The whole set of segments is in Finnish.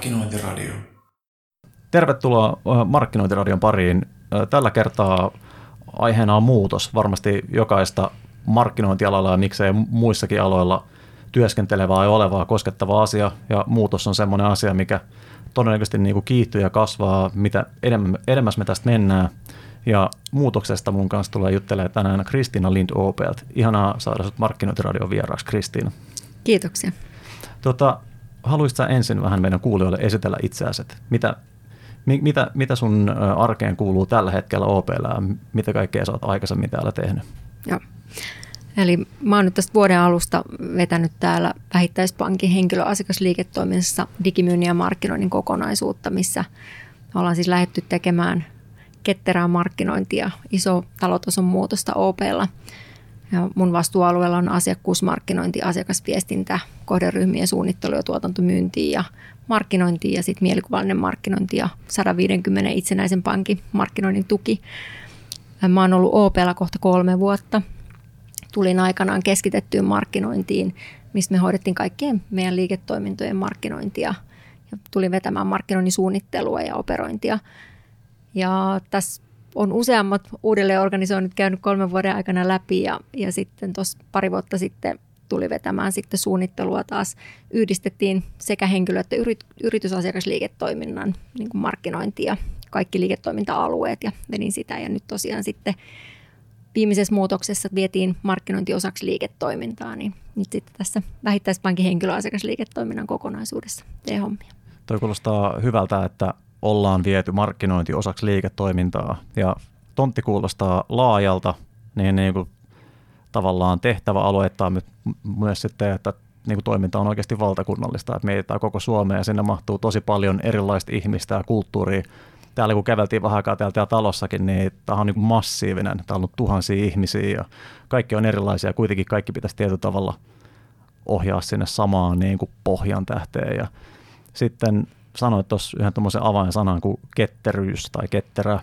Markkinointiradio. Tervetuloa Markkinointiradion pariin. Tällä kertaa aiheena on muutos. Varmasti jokaista markkinointialalla ja miksei muissakin aloilla työskentelevää ja olevaa koskettava asia. Ja muutos on sellainen asia, mikä todennäköisesti niin kuin kiihtyy ja kasvaa, mitä edemmäs me tästä mennään. Ja muutoksesta mun kanssa tulee juttelemaan tänään Kristiina Lind Opelt. Ihanaa saada sinut markkinointiradion vieraaksi, Kristiina. Kiitoksia. Tota, haluaisitko ensin vähän meidän kuulijoille esitellä itseäsi, mitä, mitä, mitä sun arkeen kuuluu tällä hetkellä OPL ja mitä kaikkea sä oot aikaisemmin täällä tehnyt? Joo. Eli mä oon nyt tästä vuoden alusta vetänyt täällä Vähittäispankin henkilöasiakasliiketoiminnassa digimyynnin ja markkinoinnin kokonaisuutta, missä ollaan siis lähetty tekemään ketterää markkinointia, iso talotason muutosta OPlla. Ja mun vastuualueella on asiakkuusmarkkinointi, asiakasviestintä, kohderyhmien suunnittelu ja tuotantomyynti ja markkinointi ja sitten mielikuvallinen markkinointi ja 150 itsenäisen pankin markkinoinnin tuki. Mä oon ollut OPlla kohta kolme vuotta. Tulin aikanaan keskitettyyn markkinointiin, mistä me hoidettiin kaikkien meidän liiketoimintojen markkinointia ja tulin vetämään markkinoinnin suunnittelua ja operointia. Ja tässä on useammat uudelleenorganisoinnit käynyt kolmen vuoden aikana läpi ja, ja sitten tuossa pari vuotta sitten tuli vetämään sitten suunnittelua taas. Yhdistettiin sekä henkilö- että yrit, yritysasiakasliiketoiminnan niin kuin markkinointi ja kaikki liiketoiminta-alueet ja vedin sitä. Ja nyt tosiaan sitten viimeisessä muutoksessa vietiin markkinointi osaksi liiketoimintaa, niin nyt sitten tässä vähittäispankin henkilöasiakasliiketoiminnan kokonaisuudessa tee hommia. Toi kuulostaa hyvältä, että ollaan viety markkinointi osaksi liiketoimintaa ja tontti kuulostaa laajalta, niin, niin kuin tavallaan tehtävä aloittaa myös sitten, että niin kuin toiminta on oikeasti valtakunnallista, että mietitään koko Suomea ja sinne mahtuu tosi paljon erilaista ihmistä ja kulttuuria. Täällä kun käveltiin vähän aikaa täällä, talossakin, niin tämä on niin massiivinen. Täällä on tuhansia ihmisiä ja kaikki on erilaisia. Kuitenkin kaikki pitäisi tietyllä tavalla ohjaa sinne samaan niin kuin pohjan tähteen. Ja sitten sanoit tuossa yhden tuommoisen avainsanan kuin ketteryys tai ketterä,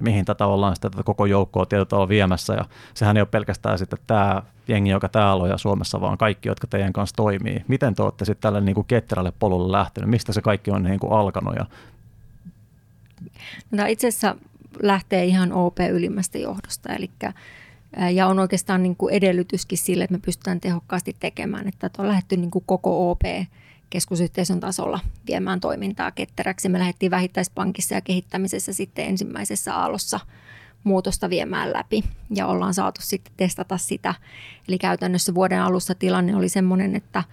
mihin tätä ollaan sitä tätä koko joukkoa tietyllä tavalla viemässä. Ja sehän ei ole pelkästään sitten tämä jengi, joka täällä on ja Suomessa, vaan kaikki, jotka teidän kanssa toimii. Miten te olette sitten tälle niin kuin ketterälle polulle lähtenyt? Mistä se kaikki on niin kuin alkanut? Ja... No, itse asiassa lähtee ihan OP-ylimmästä johdosta, eli ja on oikeastaan niin kuin edellytyskin sille, että me pystytään tehokkaasti tekemään, että on lähdetty niin kuin koko OP keskusyhteisön tasolla viemään toimintaa ketteräksi. Me lähdettiin vähittäispankissa ja kehittämisessä sitten ensimmäisessä aallossa muutosta viemään läpi ja ollaan saatu sitten testata sitä. Eli käytännössä vuoden alussa tilanne oli sellainen, että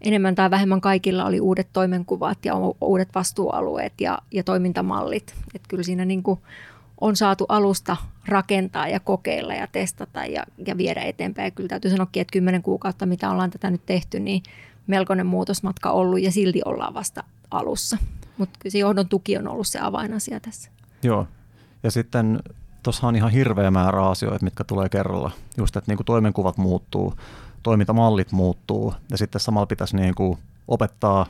enemmän tai vähemmän kaikilla oli uudet toimenkuvat ja uudet vastuualueet ja, ja toimintamallit. Että kyllä siinä niin kuin on saatu alusta rakentaa ja kokeilla ja testata ja, ja viedä eteenpäin. Ja kyllä täytyy sanoakin, että kymmenen kuukautta, mitä ollaan tätä nyt tehty, niin melkoinen muutosmatka ollut ja silti ollaan vasta alussa. Mutta kyllä se johdon tuki on ollut se avainasia tässä. Joo, ja sitten tuossa on ihan hirveä määrä asioita, mitkä tulee kerralla. Just, että niin kuin toimenkuvat muuttuu, toimintamallit muuttuu ja sitten samalla pitäisi niin kuin opettaa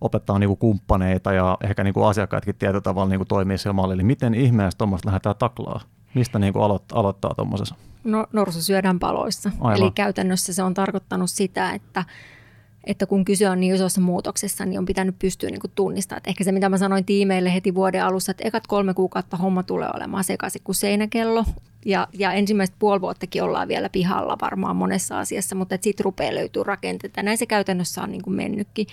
opettaa niin kuin kumppaneita ja ehkä niin kuin asiakkaatkin tietyllä tavalla niin kuin toimii sillä mallilla. Miten ihmeessä tuommoista lähdetään taklaa? Mistä niin kuin aloittaa, aloittaa tuommoisessa? No, norsu syödään paloissa. Aivan. Eli käytännössä se on tarkoittanut sitä, että että kun kyse on niin isossa muutoksessa, niin on pitänyt pystyä niin tunnistamaan. Ehkä se, mitä mä sanoin tiimeille heti vuoden alussa, että ekat kolme kuukautta homma tulee olemaan sekaisin kuin seinäkello. Ja, ja ensimmäistä puoli vuottakin ollaan vielä pihalla varmaan monessa asiassa, mutta sitten rupeaa löytyy rakenteita. Näin se käytännössä on niin kuin mennytkin.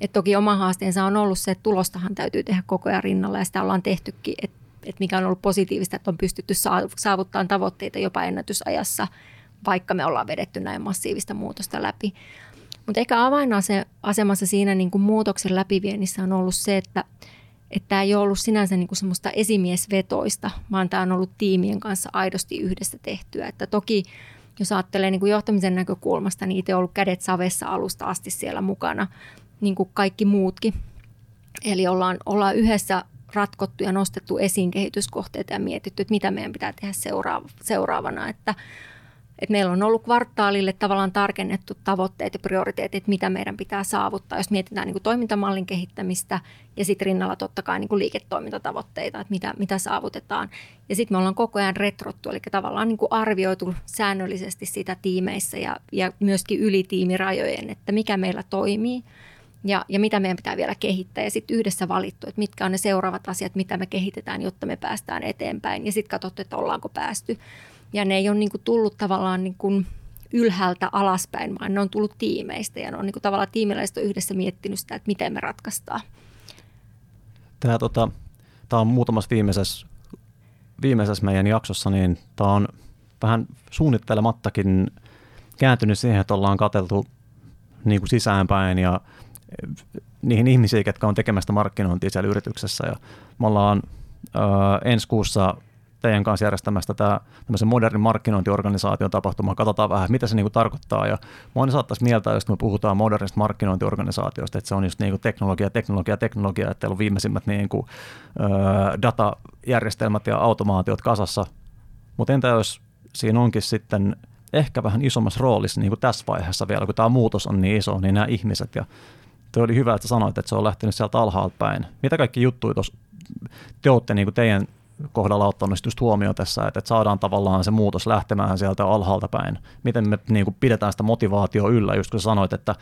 Et toki oma haasteensa on ollut se, että tulostahan täytyy tehdä koko ajan rinnalla ja sitä ollaan tehtykin. Että et mikä on ollut positiivista, että on pystytty saavuttamaan tavoitteita jopa ennätysajassa, vaikka me ollaan vedetty näin massiivista muutosta läpi. Mutta ehkä avainasemassa siinä niin kuin muutoksen läpiviennissä on ollut se, että että tämä ei ole ollut sinänsä niin kuin semmoista esimiesvetoista, vaan tämä on ollut tiimien kanssa aidosti yhdessä tehtyä. Että toki jos ajattelee niin kuin johtamisen näkökulmasta, niin itse ollut kädet savessa alusta asti siellä mukana, niin kuin kaikki muutkin. Eli ollaan, ollaan yhdessä ratkottu ja nostettu esiin kehityskohteita ja mietitty, että mitä meidän pitää tehdä seuraavana. Että et meillä on ollut kvartaalille tavallaan tarkennettu tavoitteet ja prioriteetit, mitä meidän pitää saavuttaa, jos mietitään niin kuin toimintamallin kehittämistä ja sitten rinnalla totta kai niin kuin liiketoimintatavoitteita, että mitä, mitä saavutetaan. Ja sitten me ollaan koko ajan retrottu, eli tavallaan niin kuin arvioitu säännöllisesti sitä tiimeissä ja, ja myöskin yli tiimirajojen, että mikä meillä toimii ja, ja mitä meidän pitää vielä kehittää. Ja sitten yhdessä valittu, että mitkä on ne seuraavat asiat, mitä me kehitetään, jotta me päästään eteenpäin. Ja sitten katsottu, että ollaanko päästy. Ja ne ei ole niin kuin tullut tavallaan niin kuin ylhäältä alaspäin, vaan ne on tullut tiimeistä. Ja ne on niin kuin tavallaan tiimiläiset on yhdessä miettinyt sitä, että miten me ratkaistaan. Tämä, tota, tämä on muutamassa viimeisessä, viimeisessä meidän jaksossa, niin tämä on vähän suunnittelemattakin kääntynyt siihen, että ollaan katseltu niin kuin sisäänpäin ja niihin ihmisiin, jotka on tekemästä markkinointia siellä yrityksessä. Ja me ollaan ö, ensi kuussa teidän kanssa järjestämästä tämä tämmöisen modernin markkinointiorganisaation tapahtuma. Katsotaan vähän, mitä se niinku tarkoittaa. Ja moni saattaisi mieltää, jos me puhutaan modernista markkinointiorganisaatiosta, että se on just niinku teknologia, teknologia, teknologia, että teillä on viimeisimmät niinku, ö, datajärjestelmät ja automaatiot kasassa. Mutta entä jos siinä onkin sitten ehkä vähän isommassa roolissa niin kuin tässä vaiheessa vielä, kun tämä muutos on niin iso, niin nämä ihmiset. Ja Tuo oli hyvä, että sanoit, että se on lähtenyt sieltä alhaalta päin. Mitä kaikki juttuja tuossa te olette niin kuin teidän kohdalla ottanut just huomioon tässä, että, saadaan tavallaan se muutos lähtemään sieltä alhaalta päin. Miten me niin kuin pidetään sitä motivaatio yllä, just kun sanoit, että,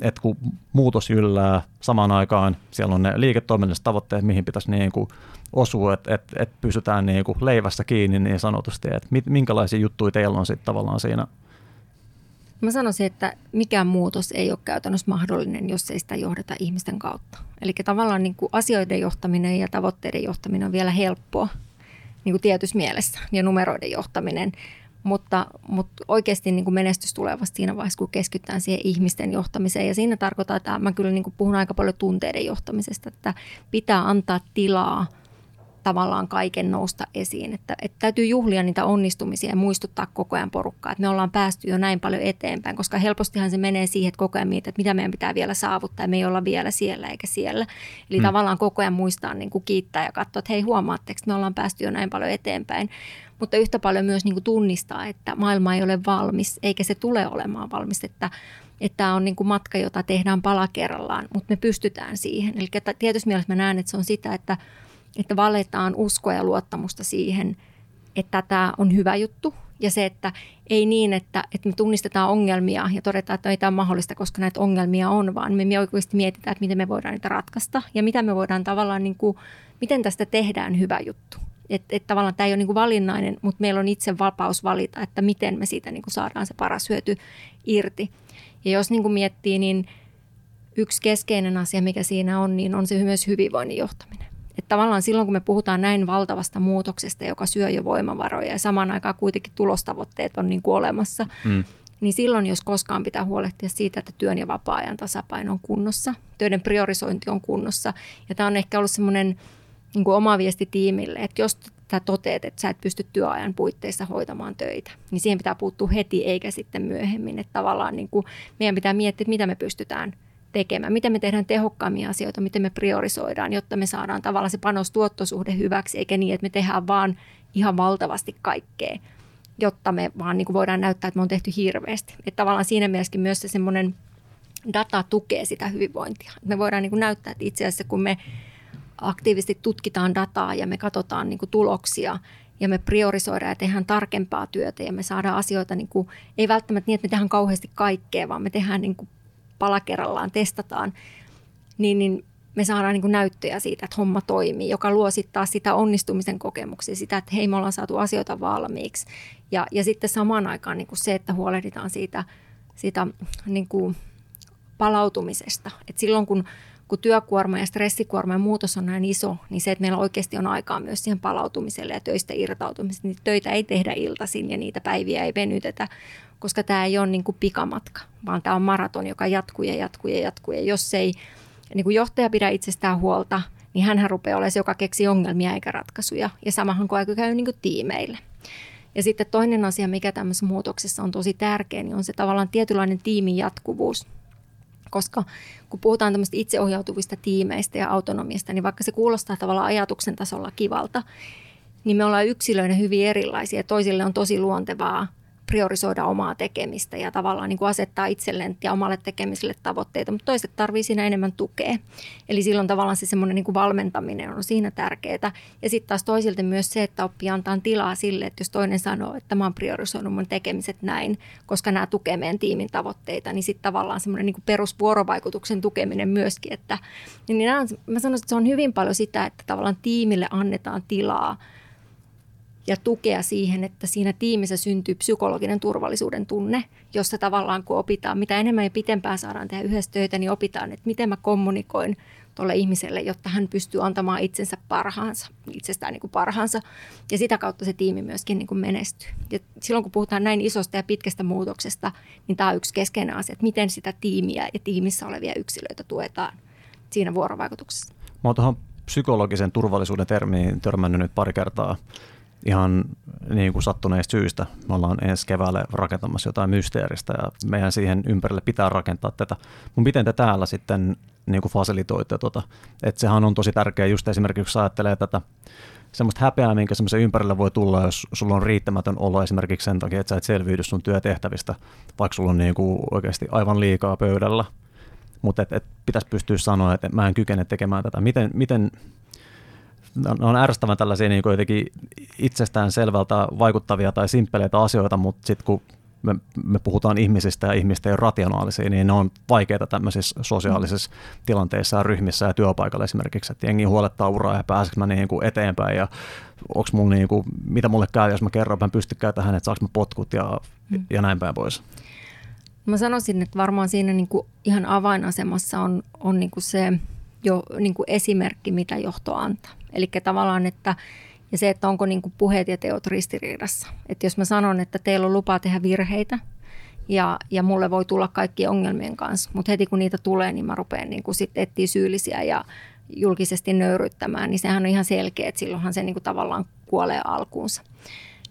että kun muutos yllää samaan aikaan, siellä on ne liiketoiminnalliset tavoitteet, mihin pitäisi niin kuin osua, että, että, että pysytään niin kuin leivässä kiinni niin sanotusti, että minkälaisia juttuja teillä on sitten tavallaan siinä Mä sanoisin, että mikään muutos ei ole käytännössä mahdollinen, jos ei sitä johdeta ihmisten kautta. Eli tavallaan niin kuin asioiden johtaminen ja tavoitteiden johtaminen on vielä helppoa niin kuin tietyssä mielessä ja numeroiden johtaminen. Mutta, mutta oikeasti niin kuin menestys tulee vasta siinä vaiheessa, kun keskitytään siihen ihmisten johtamiseen. Ja siinä tarkoittaa, että mä kyllä niin kuin puhun aika paljon tunteiden johtamisesta, että pitää antaa tilaa – tavallaan kaiken nousta esiin. Että, että täytyy juhlia niitä onnistumisia ja muistuttaa koko ajan porukkaa, että me ollaan päästy jo näin paljon eteenpäin, koska helpostihan se menee siihen, että koko ajan mietit, että mitä meidän pitää vielä saavuttaa ja me ei olla vielä siellä eikä siellä. Eli hmm. tavallaan koko ajan muistaa niin kuin kiittää ja katsoa, että hei huomaatteko, me ollaan päästy jo näin paljon eteenpäin. Mutta yhtä paljon myös niin kuin tunnistaa, että maailma ei ole valmis eikä se tule olemaan valmis, että että tämä on niin kuin matka, jota tehdään pala kerrallaan, mutta me pystytään siihen. Eli tietysti mielessä mä näen, että se on sitä, että että valetaan uskoa ja luottamusta siihen, että tämä on hyvä juttu. Ja se, että ei niin, että, että me tunnistetaan ongelmia ja todetaan, että ei tämä ole mahdollista, koska näitä ongelmia on, vaan me oikeasti mietitään, että miten me voidaan niitä ratkaista ja mitä me voidaan tavallaan, niin kuin, miten tästä tehdään hyvä juttu. Että et tavallaan tämä ei ole niin kuin valinnainen, mutta meillä on itse vapaus valita, että miten me siitä niin kuin saadaan se paras hyöty irti. Ja jos niin kuin miettii, niin yksi keskeinen asia, mikä siinä on, niin on se myös hyvinvoinnin johtaminen. Että tavallaan silloin, kun me puhutaan näin valtavasta muutoksesta, joka syö jo voimavaroja ja samaan aikaan kuitenkin tulostavoitteet on niin kuin olemassa, mm. niin silloin, jos koskaan pitää huolehtia siitä, että työn ja vapaa-ajan tasapaino on kunnossa, töiden priorisointi on kunnossa. Ja tämä on ehkä ollut semmoinen niin kuin oma viesti tiimille, että jos sä toteet, että sä et pysty työajan puitteissa hoitamaan töitä, niin siihen pitää puuttua heti eikä sitten myöhemmin. Että tavallaan niin kuin meidän pitää miettiä, että mitä me pystytään – tekemään, miten me tehdään tehokkaammin asioita, miten me priorisoidaan, jotta me saadaan tavallaan se panostuottosuhde hyväksi, eikä niin, että me tehdään vaan ihan valtavasti kaikkea, jotta me vaan niin kuin voidaan näyttää, että me on tehty hirveästi. Että tavallaan siinä mielessä myös se semmoinen data tukee sitä hyvinvointia. Me voidaan niin kuin näyttää, että itse asiassa kun me aktiivisesti tutkitaan dataa ja me katsotaan niin kuin tuloksia, ja me priorisoidaan ja tehdään tarkempaa työtä ja me saadaan asioita, niin kuin, ei välttämättä niin, että me tehdään kauheasti kaikkea, vaan me tehdään niin kuin pala kerrallaan testataan, niin, niin me saadaan niin kuin näyttöjä siitä, että homma toimii, joka luo sitten taas sitä onnistumisen kokemuksia, sitä, että hei, me ollaan saatu asioita valmiiksi. Ja, ja sitten samaan aikaan niin kuin se, että huolehditaan siitä, siitä niin kuin palautumisesta. Et silloin kun, kun työkuorma ja stressikuorma ja muutos on näin iso, niin se, että meillä oikeasti on aikaa myös siihen palautumiselle ja töistä irtautumiselle. Niin töitä ei tehdä iltaisin ja niitä päiviä ei venytetä, koska tämä ei ole niin kuin pikamatka, vaan tämä on maraton, joka jatkuu ja jatkuu ja jatkuu. Ja jos ei niin kuin johtaja pidä itsestään huolta, niin hän rupeaa olemaan se, joka keksii ongelmia eikä ratkaisuja. Ja samahan kuin aika käy niin kuin tiimeille. Ja sitten toinen asia, mikä tämmöisessä muutoksessa on tosi tärkeä, niin on se tavallaan tietynlainen tiimin jatkuvuus. Koska kun puhutaan tämmöistä itseohjautuvista tiimeistä ja autonomiasta, niin vaikka se kuulostaa tavallaan ajatuksen tasolla kivalta, niin me ollaan yksilöinä hyvin erilaisia. Toisille on tosi luontevaa priorisoida omaa tekemistä ja tavallaan niin kuin asettaa itselleen ja omalle tekemiselle tavoitteita, mutta toiset tarvii siinä enemmän tukea. Eli silloin tavallaan se semmoinen niin kuin valmentaminen on siinä tärkeää. Ja sitten taas toisilta myös se, että oppii antaa tilaa sille, että jos toinen sanoo, että mä oon priorisoinut mun tekemiset näin, koska nämä tukee meidän tiimin tavoitteita, niin sitten tavallaan semmoinen niin kuin perusvuorovaikutuksen tukeminen myöskin. Että, niin nämä on, mä sanoisin, että se on hyvin paljon sitä, että tavallaan tiimille annetaan tilaa – ja tukea siihen, että siinä tiimissä syntyy psykologinen turvallisuuden tunne, jossa tavallaan kun opitaan, mitä enemmän ja pitempään saadaan tehdä yhdessä töitä, niin opitaan, että miten mä kommunikoin tuolle ihmiselle, jotta hän pystyy antamaan itsensä parhaansa, itsestään niin kuin parhaansa. Ja sitä kautta se tiimi myöskin niin kuin menestyy. Ja silloin kun puhutaan näin isosta ja pitkästä muutoksesta, niin tämä on yksi keskeinen asia, että miten sitä tiimiä ja tiimissä olevia yksilöitä tuetaan siinä vuorovaikutuksessa. Mä oon tuohon psykologisen turvallisuuden termiin törmännyt nyt pari kertaa ihan niin kuin sattuneista syistä. Me ollaan ensi keväällä rakentamassa jotain mysteeristä ja meidän siihen ympärille pitää rakentaa tätä. Mutta miten te täällä sitten niin kuin fasilitoitte tuota? Että sehän on tosi tärkeää just esimerkiksi, jos ajattelee tätä semmoista häpeää, minkä semmoisen ympärille voi tulla, jos sulla on riittämätön olo esimerkiksi sen takia, että sä et selviydy sun työtehtävistä, vaikka sulla on niin kuin oikeasti aivan liikaa pöydällä. Mutta et, et pitäisi pystyä sanoa, että mä en kykene tekemään tätä. Miten, miten on ärsyttävän tällaisia niin jotenkin itsestään selvältä vaikuttavia tai simppeleitä asioita, mutta sitten kun me, me puhutaan ihmisistä ja ihmistä ei rationaalisia, niin ne on vaikeita tämmöisissä sosiaalisissa tilanteissa ja ryhmissä ja työpaikalla esimerkiksi, että jengi huolettaa uraa ja pääseekö mä niin kuin eteenpäin ja onks mulla niin kuin, mitä mulle käy, jos mä kerron, mä pystykään tähän, että saaks mä potkut ja, hmm. ja näin päin pois. Mä sanoisin, että varmaan siinä niin kuin ihan avainasemassa on, on niin kuin se jo niin kuin esimerkki, mitä johto antaa. Eli tavallaan, että ja se, että onko niin kuin puheet ja teot ristiriidassa. Että jos mä sanon, että teillä on lupa tehdä virheitä ja, ja mulle voi tulla kaikki ongelmien kanssa, mutta heti kun niitä tulee, niin mä rupean niin sitten etsiä syyllisiä ja julkisesti nöyryttämään, niin sehän on ihan selkeä, että silloinhan se niin kuin tavallaan kuolee alkuunsa.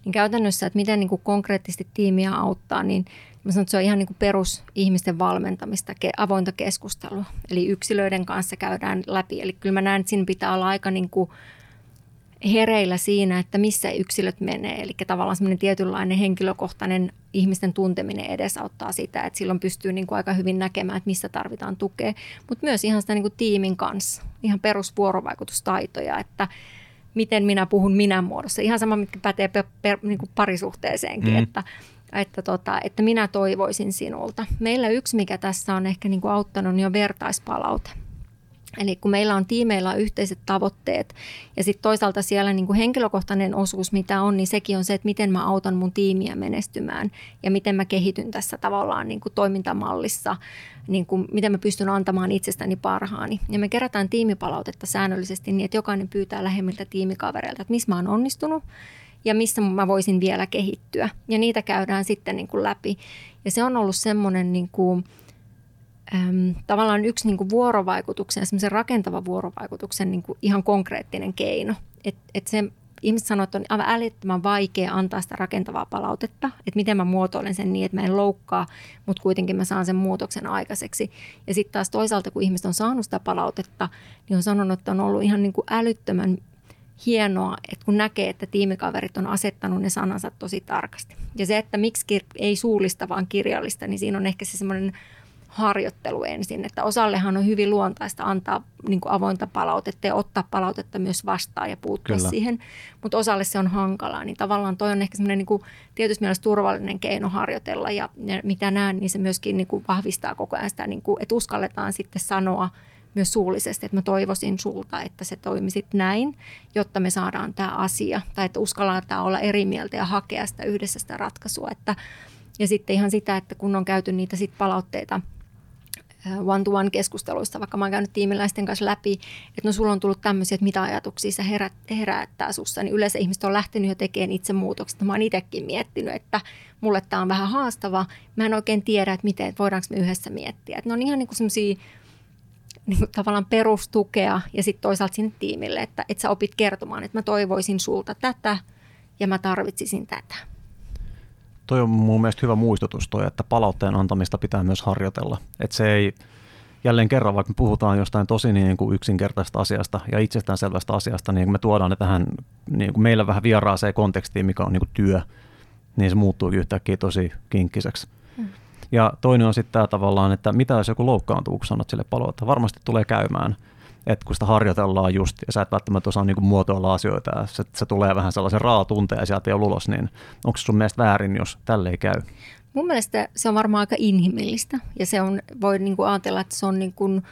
Niin käytännössä, että miten niin kuin konkreettisesti tiimiä auttaa, niin Mä sanon, että se on ihan niin kuin perus ihmisten valmentamista, avointa keskustelua. Eli yksilöiden kanssa käydään läpi. Eli kyllä mä näen, että siinä pitää olla aika niin kuin hereillä siinä, että missä yksilöt menee. Eli tavallaan semmoinen tietynlainen henkilökohtainen ihmisten tunteminen edesauttaa sitä, että silloin pystyy niin kuin aika hyvin näkemään, että missä tarvitaan tukea. Mutta myös ihan sitä niin kuin tiimin kanssa, ihan perusvuorovaikutustaitoja, että miten minä puhun minä muodossa. Ihan sama, mitkä pätee per, per, niin kuin parisuhteeseenkin, mm. että että, tota, että minä toivoisin sinulta. Meillä yksi, mikä tässä on ehkä niin kuin auttanut, on vertaispalaute. Eli kun meillä on tiimeillä on yhteiset tavoitteet ja sitten toisaalta siellä niin kuin henkilökohtainen osuus, mitä on, niin sekin on se, että miten mä autan mun tiimiä menestymään ja miten mä kehityn tässä tavallaan niin kuin toimintamallissa, niin kuin, miten mä pystyn antamaan itsestäni parhaani. Ja me kerätään tiimipalautetta säännöllisesti niin, että jokainen pyytää lähemmiltä tiimikavereilta, että missä mä oon onnistunut ja missä mä voisin vielä kehittyä. Ja niitä käydään sitten niin kuin läpi. Ja se on ollut semmoinen niin kuin, äm, tavallaan yksi niin kuin vuorovaikutuksen, semmoisen rakentava vuorovaikutuksen niin kuin ihan konkreettinen keino. Että et se ihmiset sanoo, että on aivan älyttömän vaikea antaa sitä rakentavaa palautetta, että miten mä muotoilen sen niin, että mä en loukkaa, mutta kuitenkin mä saan sen muutoksen aikaiseksi. Ja sitten taas toisaalta, kun ihmiset on saanut sitä palautetta, niin on sanonut, että on ollut ihan niin kuin älyttömän hienoa, että kun näkee, että tiimikaverit on asettanut ne sanansa tosi tarkasti. Ja se, että miksi ei suullista, vaan kirjallista, niin siinä on ehkä se semmoinen harjoittelu ensin, että osallehan on hyvin luontaista antaa niin kuin avointa palautetta ja ottaa palautetta myös vastaan ja puuttua Kyllä. siihen, mutta osalle se on hankalaa, niin tavallaan toi on ehkä semmoinen niin kuin tietysti mielessä turvallinen keino harjoitella ja, ja mitä näen, niin se myöskin niin kuin vahvistaa koko ajan sitä, niin kuin, että uskalletaan sitten sanoa – myös suullisesti, että mä toivoisin sulta, että se toimisit näin, jotta me saadaan tämä asia, tai että uskalletaan olla eri mieltä ja hakea sitä yhdessä sitä ratkaisua. Että, ja sitten ihan sitä, että kun on käyty niitä sit palautteita one-to-one keskusteluista, vaikka mä oon käynyt tiimiläisten kanssa läpi, että no sulla on tullut tämmöisiä, että mitä ajatuksia se herät, herättää sussa, niin yleensä ihmiset on lähtenyt jo tekemään itse muutokset. Mä oon itsekin miettinyt, että mulle tämä on vähän haastava. Mä en oikein tiedä, että miten, että voidaanko me yhdessä miettiä. Että ne on ihan niin kuin semmoisia niin kuin tavallaan perustukea ja sitten toisaalta sinne tiimille, että, että sä opit kertomaan, että mä toivoisin sulta tätä ja mä tarvitsisin tätä. Toi on mun mielestä hyvä muistutus toi, että palautteen antamista pitää myös harjoitella. Että se ei, jälleen kerran, vaikka me puhutaan jostain tosi niin kuin yksinkertaisesta asiasta ja itsestäänselvästä asiasta, niin me tuodaan ne tähän niin kuin meillä vähän vieraaseen kontekstiin, mikä on niin kuin työ, niin se muuttuu yhtäkkiä tosi kinkkiseksi. Ja toinen on sitten tämä tavallaan, että mitä jos joku loukkaantuu, kun sanot sille palo, että varmasti tulee käymään, että kun sitä harjoitellaan just, ja sä et välttämättä osaa niin muotoilla asioita, ja se, se tulee vähän sellaisen raatunteen ja sieltä ei ole ulos, niin onko sun mielestä väärin, jos tälle ei käy? Mun mielestä se on varmaan aika inhimillistä, ja se on, voi niin kuin ajatella, että se on niin kuin,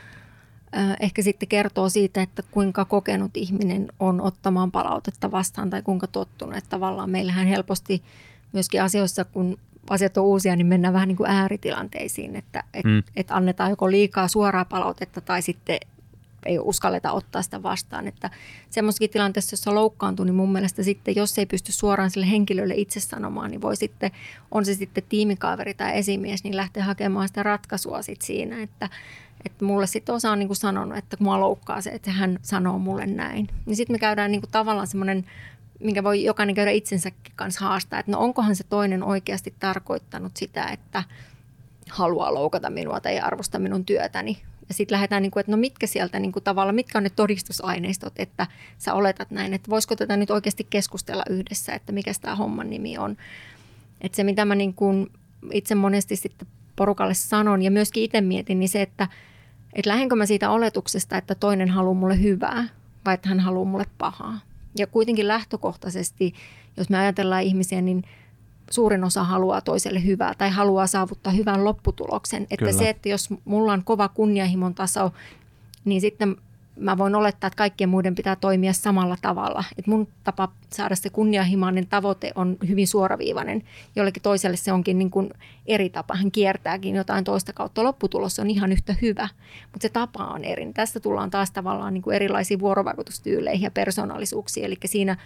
äh, ehkä sitten kertoo siitä, että kuinka kokenut ihminen on ottamaan palautetta vastaan, tai kuinka tottunut, että tavallaan meillähän helposti myöskin asioissa, kun asiat on uusia, niin mennään vähän niin kuin ääritilanteisiin, että et, mm. et annetaan joko liikaa suoraa palautetta tai sitten ei uskalleta ottaa sitä vastaan. Että semmoisessakin tilanteessa, jossa loukkaantuu, niin mun mielestä sitten, jos ei pysty suoraan sille henkilölle itse sanomaan, niin voi sitten, on se sitten tiimikaveri tai esimies, niin lähteä hakemaan sitä ratkaisua sitten siinä, että, että mulle sitten osa on niin kuin sanonut, että kun mua loukkaa se, että hän sanoo mulle näin. Niin sitten me käydään niin kuin tavallaan semmoinen minkä voi jokainen käydä itsensäkin kanssa haastaa, että no onkohan se toinen oikeasti tarkoittanut sitä, että haluaa loukata minua tai arvosta minun työtäni. Ja sitten lähdetään, niin kuin, että no mitkä sieltä niin kuin tavalla, mitkä on ne todistusaineistot, että sä oletat näin, että voisiko tätä nyt oikeasti keskustella yhdessä, että mikä tämä homman nimi on. Että se, mitä mä niin kuin itse monesti sitten porukalle sanon ja myöskin itse mietin, niin se, että, että lähdenkö mä siitä oletuksesta, että toinen haluaa mulle hyvää vai että hän haluaa mulle pahaa. Ja kuitenkin lähtökohtaisesti, jos me ajatellaan ihmisiä, niin suurin osa haluaa toiselle hyvää tai haluaa saavuttaa hyvän lopputuloksen. Että Kyllä. se, että jos mulla on kova kunnianhimon taso, niin sitten mä voin olettaa, että kaikkien muiden pitää toimia samalla tavalla. Et mun tapa saada se kunnianhimoinen tavoite on hyvin suoraviivainen. Jollekin toiselle se onkin niin kuin eri tapa. Hän kiertääkin jotain toista kautta. Lopputulos on ihan yhtä hyvä, mutta se tapa on eri. Tästä tullaan taas tavallaan niin kuin erilaisiin vuorovaikutustyyleihin ja persoonallisuuksiin. Eli siinä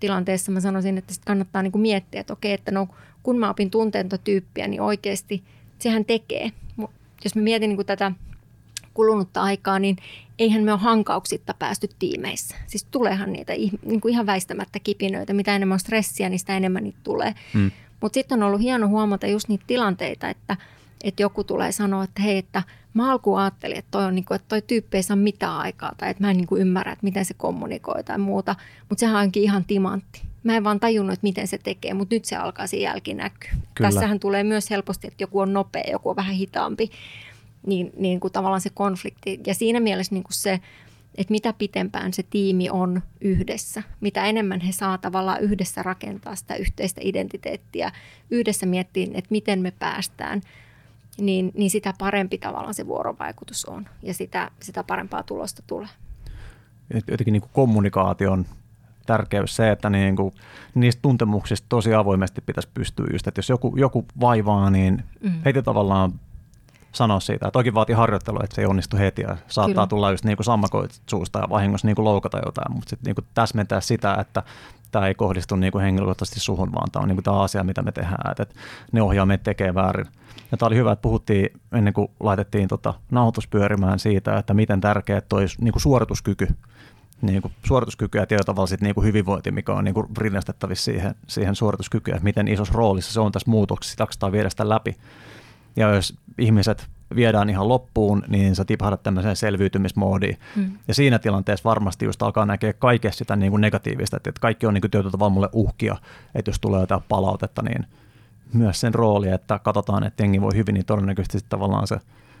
tilanteessa mä sanoisin, että sit kannattaa niin kuin miettiä, että okei, että no kun mä opin tunteen tyyppiä, niin oikeasti sehän tekee. Jos mä mietin niin kuin tätä kulunutta aikaa, niin eihän me ole hankauksitta päästy tiimeissä. Siis tuleehan niitä niin kuin ihan väistämättä kipinöitä. Mitä enemmän on stressiä, niin sitä enemmän niitä tulee. Hmm. Mutta sitten on ollut hieno huomata just niitä tilanteita, että, että joku tulee sanoa, että hei, että mä alkuun ajattelin, että toi, on niin kuin, että toi tyyppi ei saa mitään aikaa tai että mä en niin kuin ymmärrä, että miten se kommunikoi tai muuta. Mutta sehän onkin ihan timantti. Mä en vaan tajunnut, että miten se tekee, mutta nyt se alkaa siinä jälkinäkyä. Tässähän tulee myös helposti, että joku on nopea, joku on vähän hitaampi niin, niin kuin tavallaan se konflikti. Ja siinä mielessä niin kuin se, että mitä pitempään se tiimi on yhdessä, mitä enemmän he saa tavallaan yhdessä rakentaa sitä yhteistä identiteettiä, yhdessä miettiä, että miten me päästään, niin, niin sitä parempi tavallaan se vuorovaikutus on ja sitä, sitä parempaa tulosta tulee. Jotenkin niin kuin kommunikaation tärkeys se, että niin kuin, niistä tuntemuksista tosi avoimesti pitäisi pystyä just, että jos joku, joku vaivaa, niin mm. heti tavallaan sanoa siitä. Toki vaatii harjoittelua, että se ei onnistu heti ja saattaa Kyllä. tulla just niin kuin sammakoit suusta ja vahingossa niin kuin loukata jotain, mutta sitten niin täsmentää sitä, että tämä ei kohdistu niin kuin henkilökohtaisesti suhun, vaan tämä on niin kuin tämä asia, mitä me tehdään, että, ne ohjaa meitä tekee väärin. Ja tämä oli hyvä, että puhuttiin ennen kuin laitettiin tota nauhoitus pyörimään siitä, että miten tärkeä toi niin kuin suorituskyky niin kuin suorituskyky ja tietyllä tavalla sit niin kuin hyvinvointi, mikä on niin kuin rinnastettavissa siihen, siihen suorituskykyyn, että miten isossa roolissa se on tässä muutoksessa, sitä viedä sitä läpi. Ja jos ihmiset viedään ihan loppuun, niin sä tipahdat tämmöiseen selviytymismoodiin. Mm. Ja siinä tilanteessa varmasti just alkaa näkeä kaikesta sitä niin kuin negatiivista, että kaikki on niin tietyllä tavalla mulle uhkia, että jos tulee jotain palautetta, niin myös sen rooli, että katsotaan, että jengi voi hyvin, niin todennäköisesti tavallaan se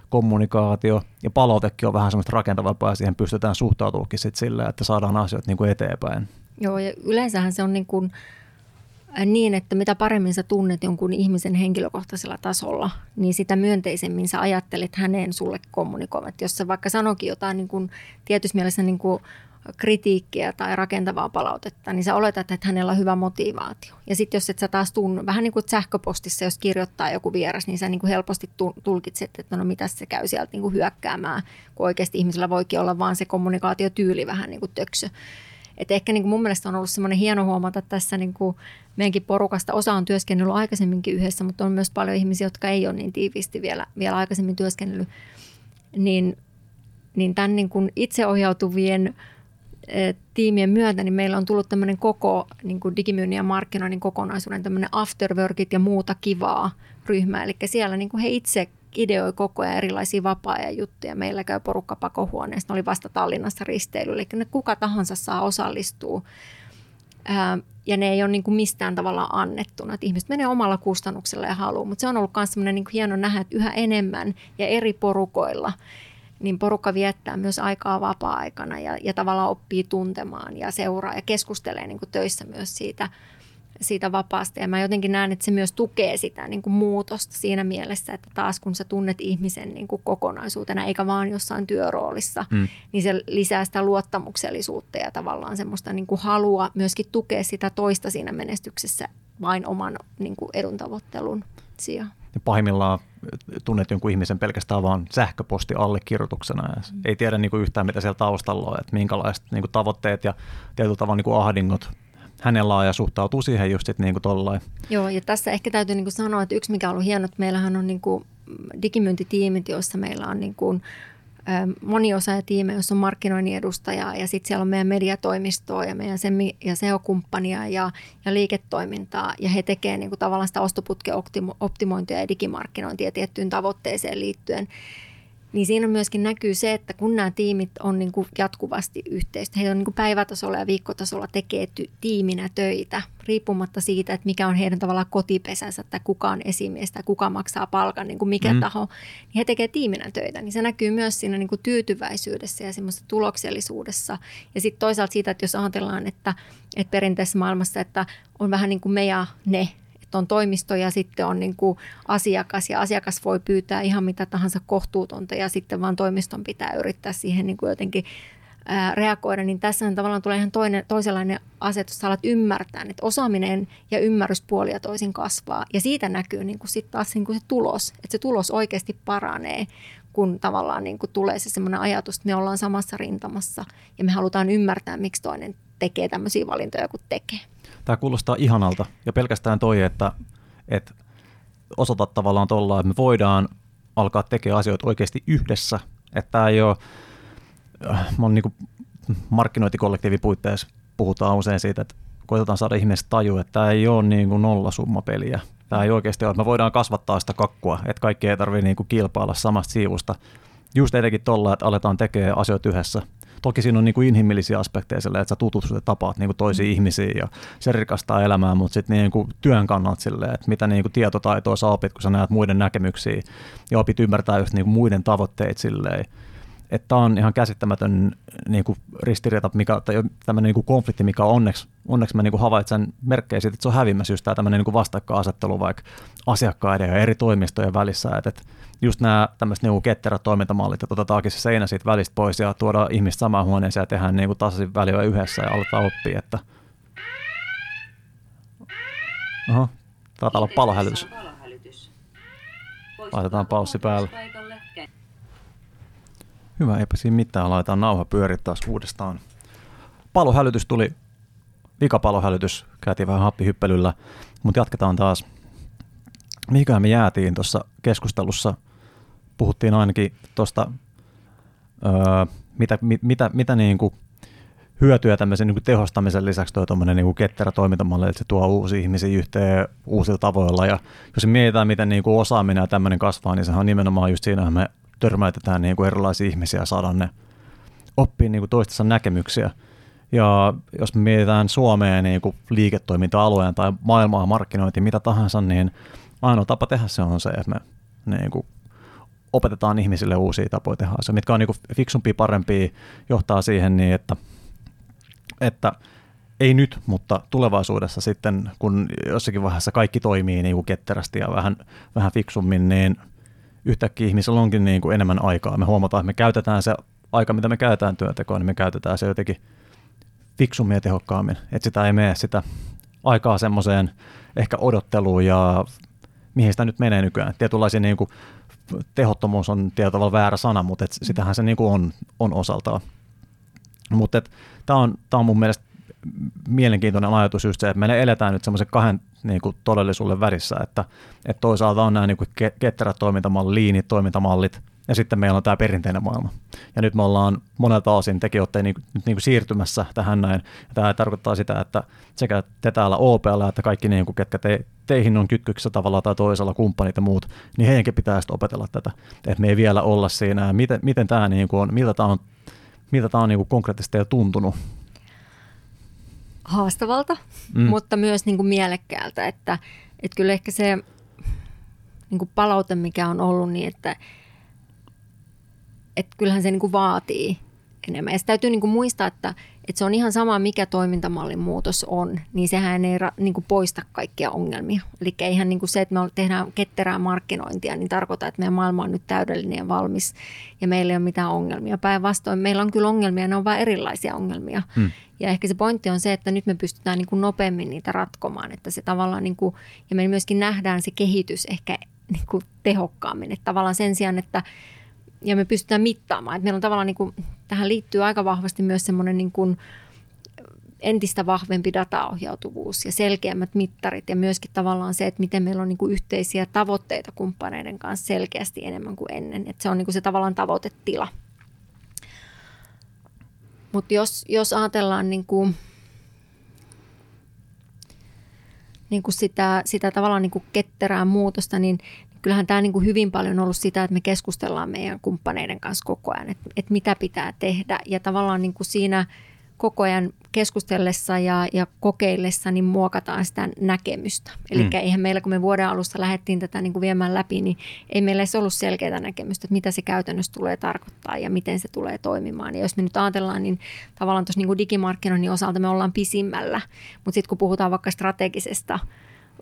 kommunikaatio ja palautekin on vähän semmoista rakentavampaa ja siihen pystytään suhtautuukin sitten silleen, että saadaan asiat niin kuin eteenpäin. Joo, ja yleensähän se on niin kuin – niin, että mitä paremmin sä tunnet jonkun ihmisen henkilökohtaisella tasolla, niin sitä myönteisemmin sä ajattelet häneen sulle kommunikoivat. Jos sä vaikka sanokin jotain niin kuin, tietyssä mielessä niin kuin kritiikkiä tai rakentavaa palautetta, niin sä oletat, että hänellä on hyvä motivaatio. Ja sitten jos et sä taas tunnu, vähän niin kuin sähköpostissa, jos kirjoittaa joku vieras, niin sä niin kuin helposti tulkitset, että no mitä se käy sieltä niin kuin hyökkäämään, kun oikeasti ihmisellä voikin olla vaan se kommunikaatiotyyli vähän niin kuin töksö. Et ehkä niin kuin mun mielestä on ollut semmoinen hieno huomata tässä niin kuin meidänkin porukasta. Osa on työskennellyt aikaisemminkin yhdessä, mutta on myös paljon ihmisiä, jotka ei ole niin tiiviisti vielä, vielä aikaisemmin työskennellyt. Niin, niin tämän niin kuin itseohjautuvien e, tiimien myötä, niin meillä on tullut tämmöinen koko niin kuin digimyynnin ja markkinoinnin kokonaisuuden tämmöinen afterworkit ja muuta kivaa ryhmä. Eli siellä niin kuin he itse ideoi koko ajan erilaisia vapaa-ajan juttuja. Meillä käy porukka pakohuoneesta, oli vasta Tallinnassa risteily, eli ne kuka tahansa saa osallistua ja ne ei ole niin kuin mistään tavalla annettuna. Että ihmiset menee omalla kustannuksella ja haluaa, mutta se on ollut myös semmoinen niin hieno nähdä, että yhä enemmän ja eri porukoilla niin porukka viettää myös aikaa vapaa-aikana ja, ja tavallaan oppii tuntemaan ja seuraa ja keskustelee niin kuin töissä myös siitä – siitä vapaasta. Ja mä jotenkin näen, että se myös tukee sitä niin kuin muutosta siinä mielessä, että taas kun sä tunnet ihmisen niin kuin kokonaisuutena, eikä vaan jossain työroolissa, mm. niin se lisää sitä luottamuksellisuutta ja tavallaan semmoista niin kuin halua myöskin tukea sitä toista siinä menestyksessä vain oman niin kuin edun tavoittelun sijaan. Ja pahimmillaan tunnet jonkun ihmisen pelkästään vaan sähköposti allekirjoituksena ja mm. ei tiedä niin kuin yhtään, mitä siellä taustalla on, että minkälaiset niin kuin tavoitteet ja tietyllä tavalla niin kuin ahdingot hänellä on ja suhtautuu siihen just sitten niin kuin tollain. Joo, ja tässä ehkä täytyy niin kuin sanoa, että yksi mikä on ollut hieno, että meillähän on niin kuin digimyyntitiimit, joissa meillä on niin kuin moniosaaja-tiime, jossa on markkinoinnin edustaja ja sitten siellä on meidän mediatoimistoa ja meidän semi- ja SEO-kumppania ja, ja liiketoimintaa ja he tekevät niin kuin tavallaan sitä ostoputken optimointia ja digimarkkinointia tiettyyn tavoitteeseen liittyen niin siinä myöskin näkyy se, että kun nämä tiimit on niin kuin jatkuvasti yhteistä, he on niin kuin päivätasolla ja viikkotasolla tekee ty- tiiminä töitä, riippumatta siitä, että mikä on heidän tavallaan kotipesänsä tai kuka on esimies tai kuka maksaa palkan, niin kuin mikä mm. taho, niin he tekee tiiminä töitä. Niin se näkyy myös siinä niin kuin tyytyväisyydessä ja semmoisessa tuloksellisuudessa. Ja sitten toisaalta siitä, että jos ajatellaan, että, että perinteisessä maailmassa, että on vähän niin kuin me ja ne, on toimisto ja sitten on niin kuin asiakas ja asiakas voi pyytää ihan mitä tahansa kohtuutonta ja sitten vaan toimiston pitää yrittää siihen niin kuin jotenkin reagoida, niin tässä tavallaan tulee ihan toinen, toisenlainen asetus, sä alat ymmärtää, että osaaminen ja ymmärryspuoli ja toisin kasvaa. Ja siitä näkyy niin kuin sit taas niin kuin se tulos, että se tulos oikeasti paranee, kun tavallaan niin kuin tulee se semmoinen ajatus, että me ollaan samassa rintamassa ja me halutaan ymmärtää, miksi toinen tekee tämmöisiä valintoja kuin tekee tämä kuulostaa ihanalta. Ja pelkästään toi, että, että osoitat tavallaan tuolla, että me voidaan alkaa tekemään asioita oikeasti yhdessä. Että tämä ei ole, äh, niin kuin markkinointikollektiivin puitteissa puhutaan usein siitä, että koitetaan saada ihmiset tajua, että tämä ei ole niin kuin nollasummapeliä. Tämä ei oikeasti ole, että me voidaan kasvattaa sitä kakkua, että kaikki ei tarvitse niin kuin kilpailla samasta siivusta. Just etenkin tuolla, että aletaan tekemään asioita yhdessä. Toki siinä on niin kuin inhimillisiä aspekteja sille, että sä tutustut ja tapaat niin kuin toisia mm. ihmisiä ja se rikastaa elämää, mutta sitten niin kuin työn kannalta silleen, että mitä niin kuin tietotaitoa sä opit, kun sä näet muiden näkemyksiä ja opit ymmärtää just niin kuin muiden tavoitteet silleen. Että tämä on ihan käsittämätön niin kuin ristiriita, mikä, tai tämmöinen niin kuin konflikti, mikä on onneksi, onneksi mä niin kuin havaitsen merkkejä siitä, että se on hävimässä just tämä tämmöinen niin kuin vastakkainasettelu vaikka asiakkaiden ja eri toimistojen välissä, että, että just nämä tämmöiset niinku ketterät toimintamallit, että otetaankin se seinä siitä välistä pois ja tuodaan ihmistä samaan huoneeseen ja tehdään niinku tasaisin väliä yhdessä ja aletaan oppia, että Oho, taitaa olla palohälytys. Laitetaan paussi päälle. Hyvä, eipä siinä mitään. Laitetaan nauha pyörittää taas uudestaan. Palohälytys tuli, vikapalohälytys, käytiin vähän happihyppelyllä, mutta jatketaan taas. Mihinköhän me jäätiin tuossa keskustelussa puhuttiin ainakin tuosta, öö, mitä, mit, mitä, mitä niin kuin hyötyä tämmöisen niin tehostamisen lisäksi tuo tuommoinen niin ketterä toimintamalli, että se tuo uusia ihmisiä yhteen uusilla tavoilla. Ja jos mietitään, miten niin kuin osaaminen ja tämmöinen kasvaa, niin sehän on nimenomaan just siinä, että me törmäytetään niin kuin erilaisia ihmisiä ja saadaan ne oppia niin toistensa näkemyksiä. Ja jos me mietitään Suomeen niin kuin liiketoiminta-alueen tai maailmaa markkinointi, mitä tahansa, niin ainoa tapa tehdä se on se, että me niin kuin opetetaan ihmisille uusia tapoja tehdä asioita, mitkä on niin fiksumpia, parempia, johtaa siihen niin, että, että ei nyt, mutta tulevaisuudessa sitten, kun jossakin vaiheessa kaikki toimii niin kuin ketterästi ja vähän, vähän fiksummin, niin yhtäkkiä ihmisillä onkin niin kuin enemmän aikaa. Me huomataan, että me käytetään se aika, mitä me käytetään työntekoon, niin me käytetään se jotenkin fiksummin ja tehokkaammin. Että sitä ei mene sitä aikaa semmoiseen ehkä odotteluun ja mihin sitä nyt menee nykyään. Tietynlaisia niin kuin tehottomuus on tietyllä väärä sana, mutta et sitähän se niin kuin on, on osaltaan. Mutta tämä on, tää on mun mielestä mielenkiintoinen ajatus just se, että me eletään nyt semmoisen kahden niin kuin todellisuuden värissä, että, että toisaalta on nämä niin kuin ketterät liinit, toimintamallit, ja sitten meillä on tämä perinteinen maailma. Ja nyt me ollaan monelta osin olette niin, nyt niin kuin siirtymässä tähän näin. Ja tämä tarkoittaa sitä, että sekä te täällä OPL että kaikki, niin kuin, ketkä te, teihin on kytkyksissä tavalla tai toisella, kumppanit ja muut, niin heidänkin pitää sitten opetella tätä. Että me ei vielä olla siinä, miten, miten tämä niin kuin on, miltä tämä on, miltä tämä on niin kuin konkreettisesti jo tuntunut haastavalta, mm. mutta myös niin kuin mielekkäältä, että, että kyllä ehkä se niin kuin palaute, mikä on ollut, niin että, että kyllähän se niin kuin vaatii enemmän. Ja täytyy niin kuin muistaa, että, että se on ihan sama, mikä toimintamallin muutos on, niin sehän ei ra, niin kuin poista kaikkia ongelmia. Eli eihän niin kuin se, että me tehdään ketterää markkinointia, niin tarkoita, että meidän maailma on nyt täydellinen ja valmis ja meillä ei ole mitään ongelmia. Päinvastoin meillä on kyllä ongelmia, ne on vain erilaisia ongelmia. Hmm. Ja ehkä se pointti on se, että nyt me pystytään niin kuin nopeammin niitä ratkomaan, että se tavallaan niin kuin, ja me myöskin nähdään se kehitys ehkä niin kuin tehokkaammin. Että tavallaan sen sijaan, että ja me pystytään mittaamaan. Että meillä on tavallaan, niin kuin, tähän liittyy aika vahvasti myös semmoinen niin kuin, entistä vahvempi dataohjautuvuus ja selkeämmät mittarit ja myöskin tavallaan se, että miten meillä on niin kuin yhteisiä tavoitteita kumppaneiden kanssa selkeästi enemmän kuin ennen. Että se on niin kuin se tavallaan tavoitetila. Mutta jos, jos ajatellaan niin kuin, niin kuin sitä, sitä tavallaan niin kuin ketterää muutosta, niin kyllähän tämä niin kuin hyvin paljon on ollut sitä, että me keskustellaan meidän kumppaneiden kanssa koko ajan, että, että mitä pitää tehdä. Ja tavallaan niin kuin siinä koko ajan keskustellessa ja, ja kokeillessa niin muokataan sitä näkemystä. Eli mm. eihän meillä, kun me vuoden alussa lähdettiin tätä niin kuin viemään läpi, niin ei meillä edes ollut selkeää näkemystä, että mitä se käytännössä tulee tarkoittaa ja miten se tulee toimimaan. Ja jos me nyt ajatellaan, niin tavallaan tuossa niin digimarkkinoinnin osalta me ollaan pisimmällä, mutta sitten kun puhutaan vaikka strategisesta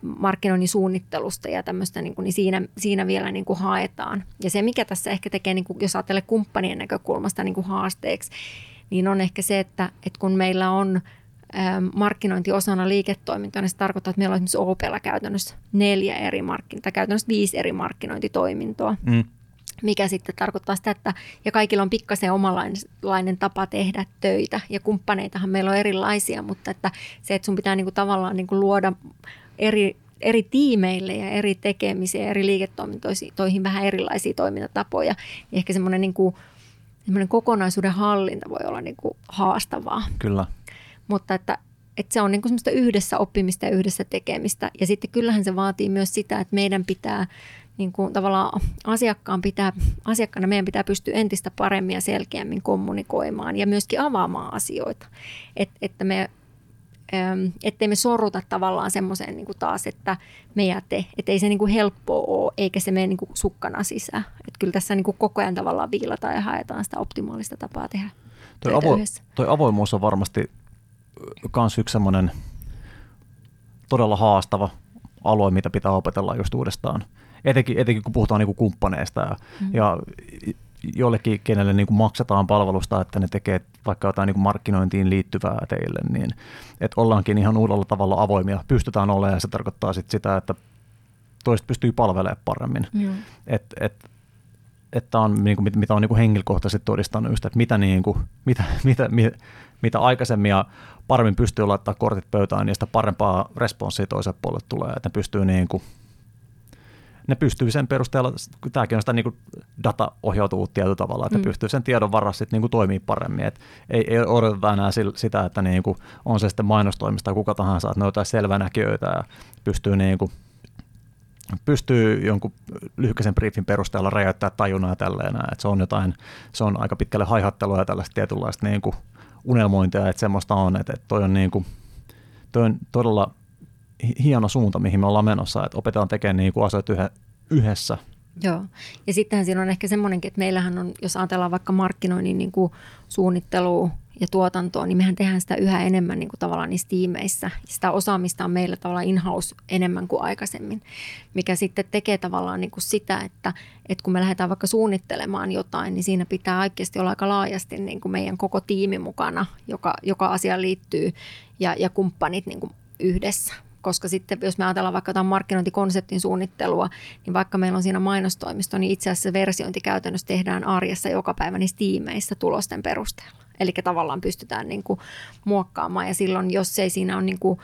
markkinoinnin suunnittelusta ja tämmöistä, niin, kuin, niin siinä, siinä vielä niin kuin haetaan. Ja se, mikä tässä ehkä tekee, niin kuin, jos ajattelee kumppanien näkökulmasta niin kuin haasteeksi, niin on ehkä se, että, että kun meillä on markkinointi osana liiketoimintaa, niin se tarkoittaa, että meillä on esimerkiksi OPlla käytännössä neljä eri markkinointia, tai käytännössä viisi eri markkinointitoimintoa. Mm. Mikä sitten tarkoittaa sitä, että ja kaikilla on pikkasen omanlainen tapa tehdä töitä. Ja kumppaneitahan meillä on erilaisia, mutta että se, että sun pitää niinku tavallaan niinku luoda eri, eri tiimeille ja eri tekemisiä ja eri liiketoimintoihin vähän erilaisia toimintatapoja. Niin ehkä semmoinen niin kuin, kokonaisuuden hallinta voi olla niin kuin haastavaa. Kyllä. Mutta että, että se on niin kuin semmoista yhdessä oppimista ja yhdessä tekemistä. Ja sitten kyllähän se vaatii myös sitä, että meidän pitää niin kuin tavallaan asiakkaan pitää, asiakkaana meidän pitää pystyä entistä paremmin ja selkeämmin kommunikoimaan ja myöskin avaamaan asioita. Et, että me ettei me sorruta tavallaan semmoiseen niin taas, että me ja te. Että ei se niin kuin helppoa ole, eikä se mene niin kuin sukkana sisään. Että kyllä tässä niin kuin koko ajan tavallaan viilataan ja haetaan sitä optimaalista tapaa tehdä toi, avo- toi avoimuus on varmasti myös yksi semmoinen todella haastava alue, mitä pitää opetella just uudestaan. Etenkin, etenkin kun puhutaan niin kuin kumppaneista ja, mm. ja jollekin, kenelle niin kuin maksetaan palvelusta, että ne tekee vaikka jotain niin kuin markkinointiin liittyvää teille, niin että ollaankin ihan uudella tavalla avoimia, pystytään olemaan ja se tarkoittaa sit sitä, että toiset pystyy palvelemaan paremmin. Mm. Et, et, että on, niin kuin, mitä on niin kuin henkilökohtaisesti todistanut just, että mitä, niin kuin, mitä, mitä, mitä, mitä aikaisemmin ja paremmin pystyy laittamaan kortit pöytään, niin sitä parempaa responssia toiselle puolelle tulee, että ne pystyy niin kuin ne pystyy sen perusteella, tämäkin on sitä niin data-ohjautuvuutta tietyllä tavalla, että mm. pystyy sen tiedon varassa niin toimii paremmin. Et ei, ei odoteta enää sitä, että niin kuin on se sitten mainostoimista tai kuka tahansa, että ne on jotain selvänäkijöitä ja pystyy niin kuin pystyy jonkun lyhkäisen briefin perusteella räjäyttää tajunnan ja tälleen. Että se on jotain, se on aika pitkälle haihattelua ja tällaista tietynlaista niin kuin unelmointia, että semmoista on, että, että toi on, niin kuin, toi on todella hieno suunta, mihin me ollaan menossa, että opetetaan tekemään niin kuin asioita yhdessä. Joo, ja sittenhän siinä on ehkä semmoinenkin, että meillähän on, jos ajatellaan vaikka markkinoinnin niin kuin suunnittelua ja tuotantoa, niin mehän tehdään sitä yhä enemmän niin kuin tavallaan niissä tiimeissä. Sitä osaamista on meillä tavallaan in-house enemmän kuin aikaisemmin, mikä sitten tekee tavallaan niin kuin sitä, että, että kun me lähdetään vaikka suunnittelemaan jotain, niin siinä pitää oikeasti olla aika laajasti niin kuin meidän koko tiimi mukana, joka, joka asia liittyy ja, ja kumppanit niin kuin yhdessä koska sitten jos me ajatellaan vaikka jotain markkinointikonseptin suunnittelua, niin vaikka meillä on siinä mainostoimisto, niin itse asiassa versiointi käytännössä tehdään arjessa joka päivä niissä tiimeissä tulosten perusteella. Eli tavallaan pystytään niin kuin muokkaamaan ja silloin, jos ei siinä ole niin kuin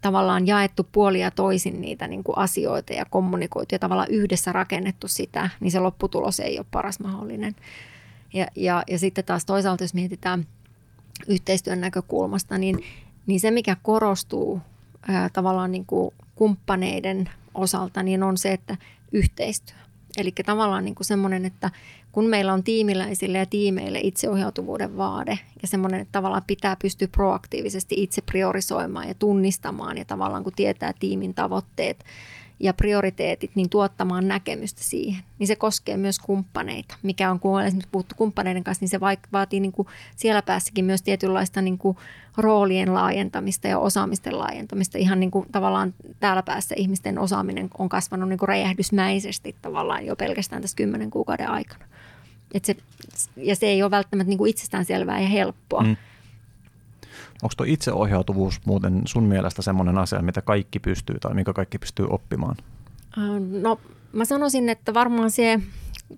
tavallaan jaettu puolia toisin niitä niin kuin asioita ja kommunikoitu ja tavallaan yhdessä rakennettu sitä, niin se lopputulos ei ole paras mahdollinen. Ja, ja, ja sitten taas toisaalta, jos mietitään yhteistyön näkökulmasta, niin, niin se, mikä korostuu ää, tavallaan niin kuin kumppaneiden osalta, niin on se, että yhteistyö. Eli tavallaan niin kuin semmoinen, että kun meillä on tiimiläisille ja tiimeille itseohjautuvuuden vaade ja semmoinen, että tavallaan pitää pystyä proaktiivisesti itse priorisoimaan ja tunnistamaan ja tavallaan kun tietää tiimin tavoitteet ja prioriteetit, niin tuottamaan näkemystä siihen. Niin se koskee myös kumppaneita, mikä on, kun on esimerkiksi puhuttu kumppaneiden kanssa, niin se vaatii niin kuin siellä päässäkin myös tietynlaista niin kuin roolien laajentamista ja osaamisten laajentamista. Ihan niin kuin tavallaan täällä päässä ihmisten osaaminen on kasvanut niin kuin räjähdysmäisesti tavallaan jo pelkästään tässä kymmenen kuukauden aikana. Et se, ja se ei ole välttämättä niin kuin itsestäänselvää ja helppoa. Mm. Onko tuo itseohjautuvuus muuten sun mielestä semmoinen asia, mitä kaikki pystyy tai mikä kaikki pystyy oppimaan? No mä sanoisin, että varmaan se,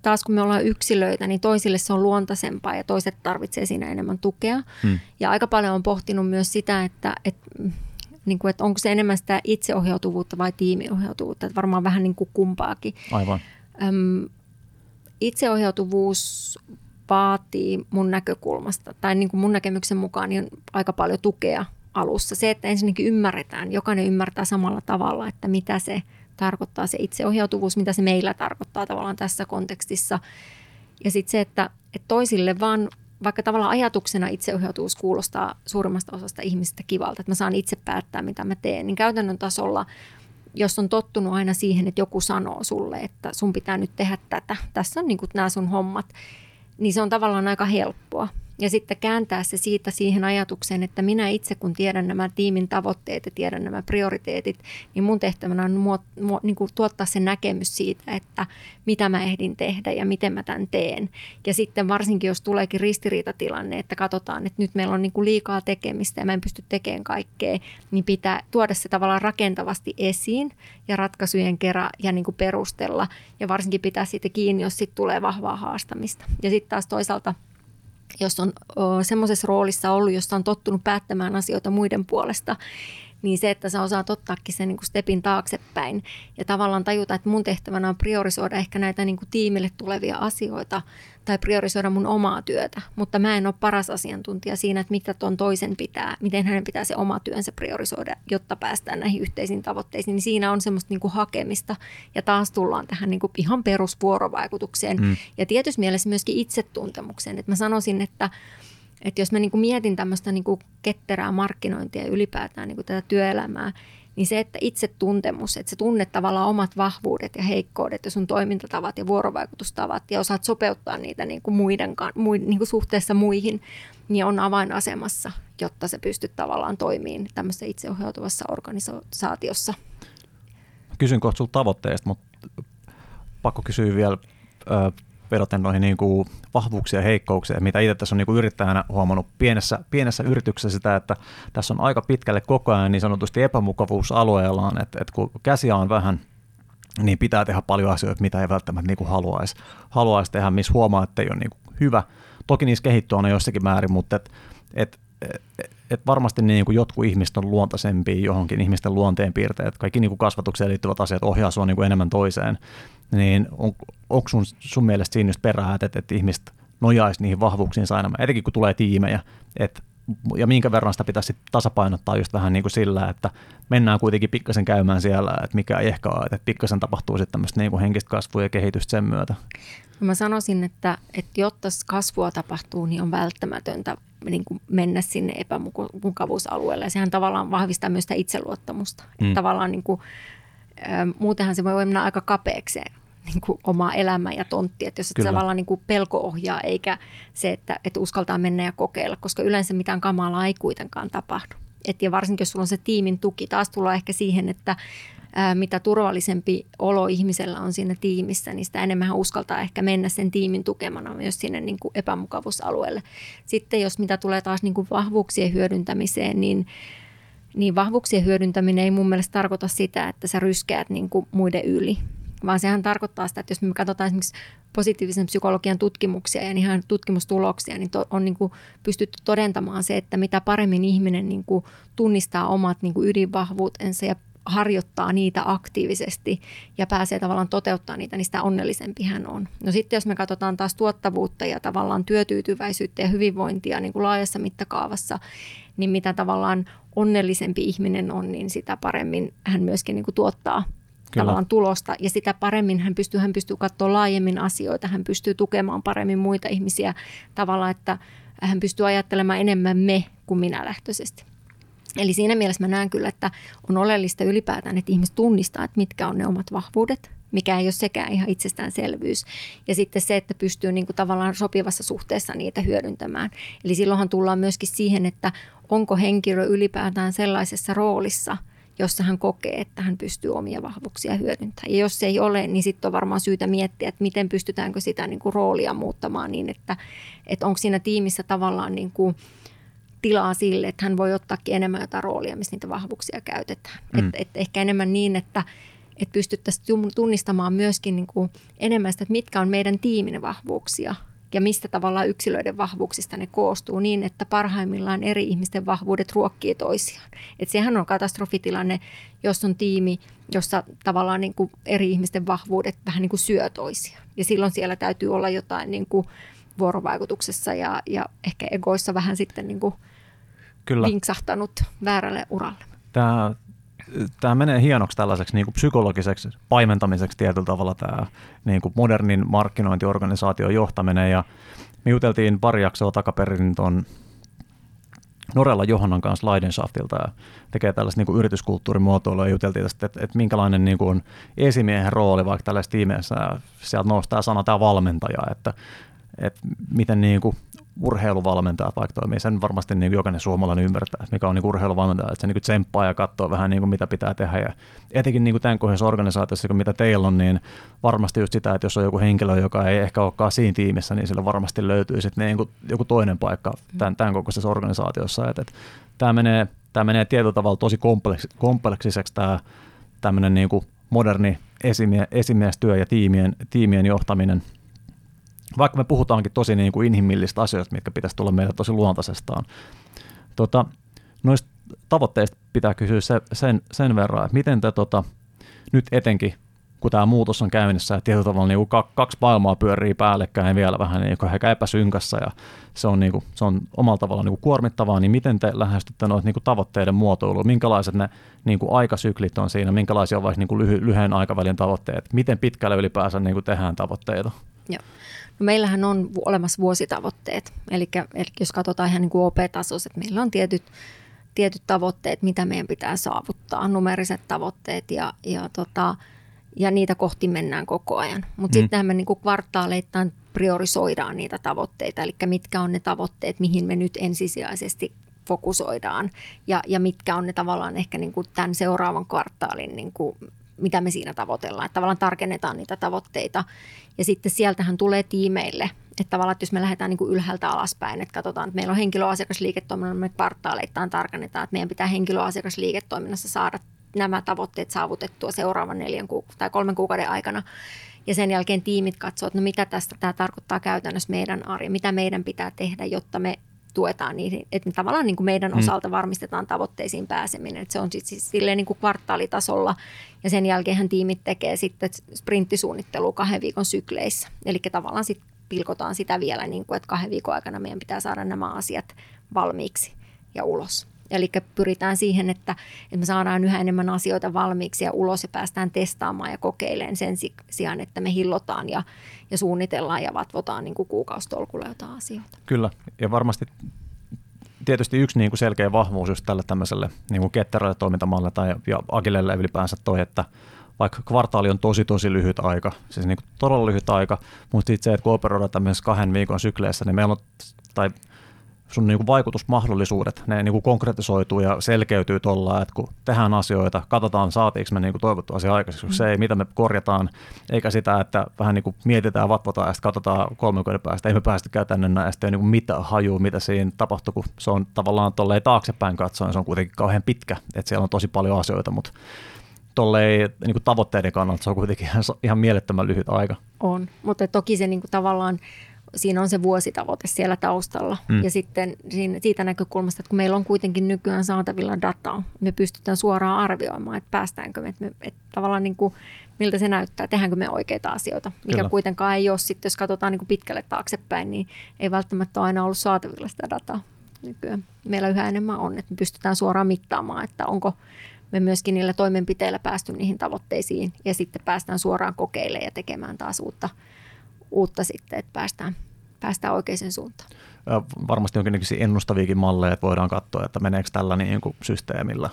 taas kun me ollaan yksilöitä, niin toisille se on luontaisempaa ja toiset tarvitsee siinä enemmän tukea. Hmm. Ja aika paljon on pohtinut myös sitä, että, että, niin kuin, että onko se enemmän sitä itseohjautuvuutta vai tiimiohjautuvuutta. Että varmaan vähän niin kuin kumpaakin. Aivan. Öm, itseohjautuvuus vaatii mun näkökulmasta, tai niin kuin mun näkemyksen mukaan, niin aika paljon tukea alussa. Se, että ensinnäkin ymmärretään, jokainen ymmärtää samalla tavalla, että mitä se tarkoittaa se itseohjautuvuus, mitä se meillä tarkoittaa tavallaan tässä kontekstissa. Ja sitten se, että, että toisille vaan, vaikka tavallaan ajatuksena itseohjautuvuus kuulostaa suurimmasta osasta ihmistä kivalta, että mä saan itse päättää, mitä mä teen, niin käytännön tasolla jos on tottunut aina siihen, että joku sanoo sulle, että sun pitää nyt tehdä tätä, tässä on niin nämä sun hommat, niin se on tavallaan aika helppoa. Ja sitten kääntää se siitä siihen ajatukseen, että minä itse kun tiedän nämä tiimin tavoitteet ja tiedän nämä prioriteetit, niin mun tehtävänä on muot, muot, niin kuin tuottaa se näkemys siitä, että mitä mä ehdin tehdä ja miten mä tämän teen. Ja sitten varsinkin, jos tuleekin ristiriitatilanne, että katsotaan, että nyt meillä on niin kuin liikaa tekemistä ja mä en pysty tekemään kaikkea, niin pitää tuoda se tavallaan rakentavasti esiin ja ratkaisujen kerran ja niin kuin perustella. Ja varsinkin pitää siitä kiinni, jos sitten tulee vahvaa haastamista. Ja sitten taas toisaalta – jos on semmoisessa roolissa ollut, jossa on tottunut päättämään asioita muiden puolesta, niin se, että sä osaat ottaakin sen niin kuin stepin taaksepäin ja tavallaan tajuta, että mun tehtävänä on priorisoida ehkä näitä niin kuin tiimille tulevia asioita tai priorisoida mun omaa työtä, mutta mä en ole paras asiantuntija siinä, että mitä tuon toisen pitää, miten hänen pitää se oma työnsä priorisoida, jotta päästään näihin yhteisiin tavoitteisiin, niin siinä on semmoista niin kuin hakemista. Ja taas tullaan tähän niin kuin ihan perusvuorovaikutukseen. Mm. ja tietysti mielessä myöskin itsetuntemukseen, että mä sanoisin, että että jos mä niin kuin mietin tämmöistä niin kuin ketterää markkinointia ja ylipäätään niin kuin tätä työelämää, niin se, että itse tuntemus, että sä tunnet tavallaan omat vahvuudet ja heikkoudet ja sun toimintatavat ja vuorovaikutustavat ja osaat sopeuttaa niitä niin kuin muiden, niin kuin suhteessa muihin, niin on avainasemassa, jotta se pystyt tavallaan toimimaan tämmöisessä itseohjautuvassa organisaatiossa. Kysyn kohta sulta tavoitteesta, mutta pakko kysyä vielä vedoten noihin niin kuin vahvuuksia ja heikkouksia, mitä itse tässä on niin kuin yrittäjänä huomannut pienessä, pienessä yrityksessä sitä, että tässä on aika pitkälle koko ajan niin sanotusti epämukavuusalueellaan, että, että kun käsiä on vähän, niin pitää tehdä paljon asioita, mitä ei välttämättä niin kuin haluaisi, haluaisi tehdä, missä huomaa, että ei ole niin kuin hyvä. Toki niissä kehittyy aina jossakin määrin, mutta et, et, et, et varmasti niin kuin jotkut ihmiset on luontaisempia johonkin ihmisten luonteen piirteet. Kaikki niin kuin kasvatukseen liittyvät asiat ohjaa sinua niin kuin enemmän toiseen niin on, onko sun, sun mielestä siinä just perää, että, että ihmiset nojaisi niihin vahvuuksiin aina, etenkin kun tulee tiimejä, että ja minkä verran sitä pitäisi tasapainottaa just vähän niin kuin sillä, että mennään kuitenkin pikkasen käymään siellä, että mikä ei ehkä ole, että pikkasen tapahtuu sitten tämmöistä niin kuin henkistä kasvua ja kehitystä sen myötä. Mä sanoisin, että, että jotta kasvua tapahtuu, niin on välttämätöntä niin kuin mennä sinne epämukavuusalueelle. Ja sehän tavallaan vahvistaa myös sitä itseluottamusta. Mm. Että tavallaan niin kuin, muutenhan se voi mennä aika kapeaksi niin kuin oma elämä ja tontti, että jos et tavallaan niin kuin pelko ohjaa eikä se, että, että uskaltaa mennä ja kokeilla, koska yleensä mitään kamalaa ei kuitenkaan tapahdu. Et ja varsinkin jos sulla on se tiimin tuki, taas tullaan ehkä siihen, että ää, mitä turvallisempi olo ihmisellä on siinä tiimissä, niin sitä enemmän hän uskaltaa ehkä mennä sen tiimin tukemana myös sinne niin kuin epämukavuusalueelle. Sitten jos mitä tulee taas niin kuin vahvuuksien hyödyntämiseen, niin niin vahvuuksien hyödyntäminen ei mun mielestä tarkoita sitä, että sä ryskäät niin kuin muiden yli, vaan sehän tarkoittaa sitä, että jos me katsotaan esimerkiksi positiivisen psykologian tutkimuksia ja ihan tutkimustuloksia, niin to, on niin kuin pystytty todentamaan se, että mitä paremmin ihminen niin kuin tunnistaa omat niin kuin ydinvahvuutensa ja harjoittaa niitä aktiivisesti ja pääsee tavallaan toteuttaa niitä, niin sitä onnellisempi hän on. No sitten jos me katsotaan taas tuottavuutta ja tavallaan työtyytyväisyyttä ja hyvinvointia niin kuin laajassa mittakaavassa, niin mitä tavallaan onnellisempi ihminen on, niin sitä paremmin hän myöskin niin kuin tuottaa tavallaan tulosta ja sitä paremmin hän pystyy, hän pystyy katsoa laajemmin asioita, hän pystyy tukemaan paremmin muita ihmisiä tavalla, että hän pystyy ajattelemaan enemmän me kuin minä lähtöisesti. Eli siinä mielessä mä näen kyllä, että on oleellista ylipäätään, että ihmiset tunnistaa, että mitkä on ne omat vahvuudet, mikä ei ole sekään ihan itsestäänselvyys. Ja sitten se, että pystyy niin kuin tavallaan sopivassa suhteessa niitä hyödyntämään. Eli silloinhan tullaan myöskin siihen, että onko henkilö ylipäätään sellaisessa roolissa, jossa hän kokee, että hän pystyy omia vahvuuksia hyödyntämään. Ja jos se ei ole, niin sitten on varmaan syytä miettiä, että miten pystytäänkö sitä niin kuin roolia muuttamaan niin, että, että onko siinä tiimissä tavallaan niin kuin tilaa sille, että hän voi ottaakin enemmän jotain roolia, missä niitä vahvuuksia käytetään. Mm. Et, et ehkä enemmän niin, että että pystyttäisiin tunnistamaan myöskin niin kuin enemmän sitä, että mitkä on meidän tiimin vahvuuksia ja mistä tavallaan yksilöiden vahvuuksista ne koostuu niin, että parhaimmillaan eri ihmisten vahvuudet ruokkii toisiaan. Et sehän on katastrofitilanne, jos on tiimi, jossa tavallaan niin kuin eri ihmisten vahvuudet vähän niin kuin syö toisiaan. Ja silloin siellä täytyy olla jotain niin kuin vuorovaikutuksessa ja, ja ehkä egoissa vähän sitten niin kuin Kyllä. vinksahtanut väärälle uralle. Tämä tämä menee hienoksi tällaiseksi niin kuin psykologiseksi paimentamiseksi tietyllä tavalla tämä niin kuin modernin markkinointiorganisaation johtaminen ja me juteltiin pari jaksoa takaperin tuon Norella Johannan kanssa Leidenschafftilta ja tekee tällaista niin kuin yrityskulttuurimuotoilua ja juteltiin tästä, että, että minkälainen niin kuin esimiehen rooli vaikka tällaisessa tiimeissä. Sieltä noustaa sana tämä valmentaja, että, että miten niin kuin urheiluvalmentaja vaikka toimii. Sen varmasti niin jokainen suomalainen ymmärtää, mikä on niin urheiluvalmentaja, että se niin tsemppaa ja katsoo vähän niin kuin mitä pitää tehdä. Ja etenkin niin kuin tämän kohdassa organisaatiossa, mitä teillä on, niin varmasti just sitä, että jos on joku henkilö, joka ei ehkä olekaan siinä tiimissä, niin sillä varmasti löytyy sitten niin kuin joku toinen paikka tämän, tämän kokoisessa organisaatiossa. Että, että tämä, menee, tämä menee tietyllä tavalla tosi kompleksiseksi tämä tämmöinen niin kuin moderni esimie, esimiestyö ja tiimien, tiimien johtaminen – vaikka me puhutaankin tosi niin kuin inhimillistä asioista, mitkä pitäisi tulla meille tosi luontaisestaan. Tota, noista tavoitteista pitää kysyä se, sen, sen verran, että miten te tota, nyt etenkin, kun tämä muutos on käynnissä ja tietyllä tavalla niin kuin kaksi maailmaa pyörii päällekkäin vielä vähän niin kuin ehkä epäsynkässä ja se on, niin kuin, se on omalla tavallaan niin kuin kuormittavaa, niin miten te lähestytte noita niin kuin tavoitteiden muotoilua, minkälaiset ne niin kuin aikasyklit on siinä, minkälaisia on vaikka niin kuin lyhy, lyhyen aikavälin tavoitteet, miten pitkälle ylipäänsä niin kuin tehdään tavoitteita? Joo. No meillähän on olemassa vuositavoitteet, eli, eli jos katsotaan ihan niin kuin OP-tasossa, että meillä on tietyt, tietyt tavoitteet, mitä meidän pitää saavuttaa, numeriset tavoitteet ja, ja, tota, ja niitä kohti mennään koko ajan. Mutta mm. sittenhän me niin kuin kvartaaleittain priorisoidaan niitä tavoitteita, eli mitkä on ne tavoitteet, mihin me nyt ensisijaisesti fokusoidaan ja, ja mitkä on ne tavallaan ehkä niin kuin tämän seuraavan kvartaalin niin kuin mitä me siinä tavoitellaan. Että tavallaan tarkennetaan niitä tavoitteita ja sitten sieltähän tulee tiimeille. Että tavallaan, että jos me lähdetään niin kuin ylhäältä alaspäin, että katsotaan, että meillä on henkilöasiakasliiketoiminnassa, me kvartaaleittain tarkennetaan, että meidän pitää henkilöasiakasliiketoiminnassa saada nämä tavoitteet saavutettua seuraavan neljän ku- tai kolmen kuukauden aikana. Ja sen jälkeen tiimit katsoo, että no mitä tästä tämä tarkoittaa käytännössä meidän arjen, mitä meidän pitää tehdä, jotta me tuetaan niihin, että tavallaan niin kuin meidän mm. osalta varmistetaan tavoitteisiin pääseminen. Että se on siis, siis silleen niin kuin kvartaalitasolla ja sen jälkeen tiimit tekee sitten sprinttisuunnittelua kahden viikon sykleissä. Eli tavallaan sitten pilkotaan sitä vielä, niin kuin, että kahden viikon aikana meidän pitää saada nämä asiat valmiiksi ja ulos. Eli pyritään siihen, että, että me saadaan yhä enemmän asioita valmiiksi ja ulos ja päästään testaamaan ja kokeilemaan sen sijaan, että me hillotaan ja, ja suunnitellaan ja vatvotaan niin kuin kuukausitolkulla jotain asioita. Kyllä, ja varmasti tietysti yksi niin kuin selkeä vahvuus just tälle tämmöiselle niin kuin ketterälle toimintamallille tai ja Agilelle ylipäänsä toi, että vaikka kvartaali on tosi tosi lyhyt aika, siis niin kuin todella lyhyt aika, mutta sitten se, että kun operoidaan tämmöisessä kahden viikon sykleissä, niin meillä on, tai sun niin vaikutusmahdollisuudet, ne niin konkretisoituu ja selkeytyy tuolla, että kun tehdään asioita, katsotaan saatiinko me niin toivottu asia aikaiseksi, mm. se ei, mitä me korjataan, eikä sitä, että vähän niin mietitään, vatvotaan ja sitten katsotaan kolme kuukauden päästä, ei me päästykään tänne näin, ja sitten niin hajua, mitä siinä tapahtuu, kun se on tavallaan tolleen taaksepäin katsoen, se on kuitenkin kauhean pitkä, että siellä on tosi paljon asioita, mutta tolleen niin tavoitteiden kannalta se on kuitenkin ihan, ihan mielettömän lyhyt aika. On, mutta toki se niin kuin tavallaan siinä on se vuositavoite siellä taustalla. Mm. Ja sitten siitä näkökulmasta, että kun meillä on kuitenkin nykyään saatavilla dataa, me pystytään suoraan arvioimaan, että päästäänkö me, että, me, että tavallaan niin kuin, miltä se näyttää, tehdäänkö me oikeita asioita, mikä Kyllä. kuitenkaan ei ole sitten, jos katsotaan niin kuin pitkälle taaksepäin, niin ei välttämättä ole aina ollut saatavilla sitä dataa nykyään. Meillä yhä enemmän on, että me pystytään suoraan mittaamaan, että onko me myöskin niillä toimenpiteillä päästy niihin tavoitteisiin ja sitten päästään suoraan kokeilemaan ja tekemään taas uutta, uutta sitten, että päästään, päästään oikeaan suuntaan. Varmasti jonkinnäköisiä ennustaviakin malleja, että voidaan katsoa, että meneekö tällä niin kuin systeemillä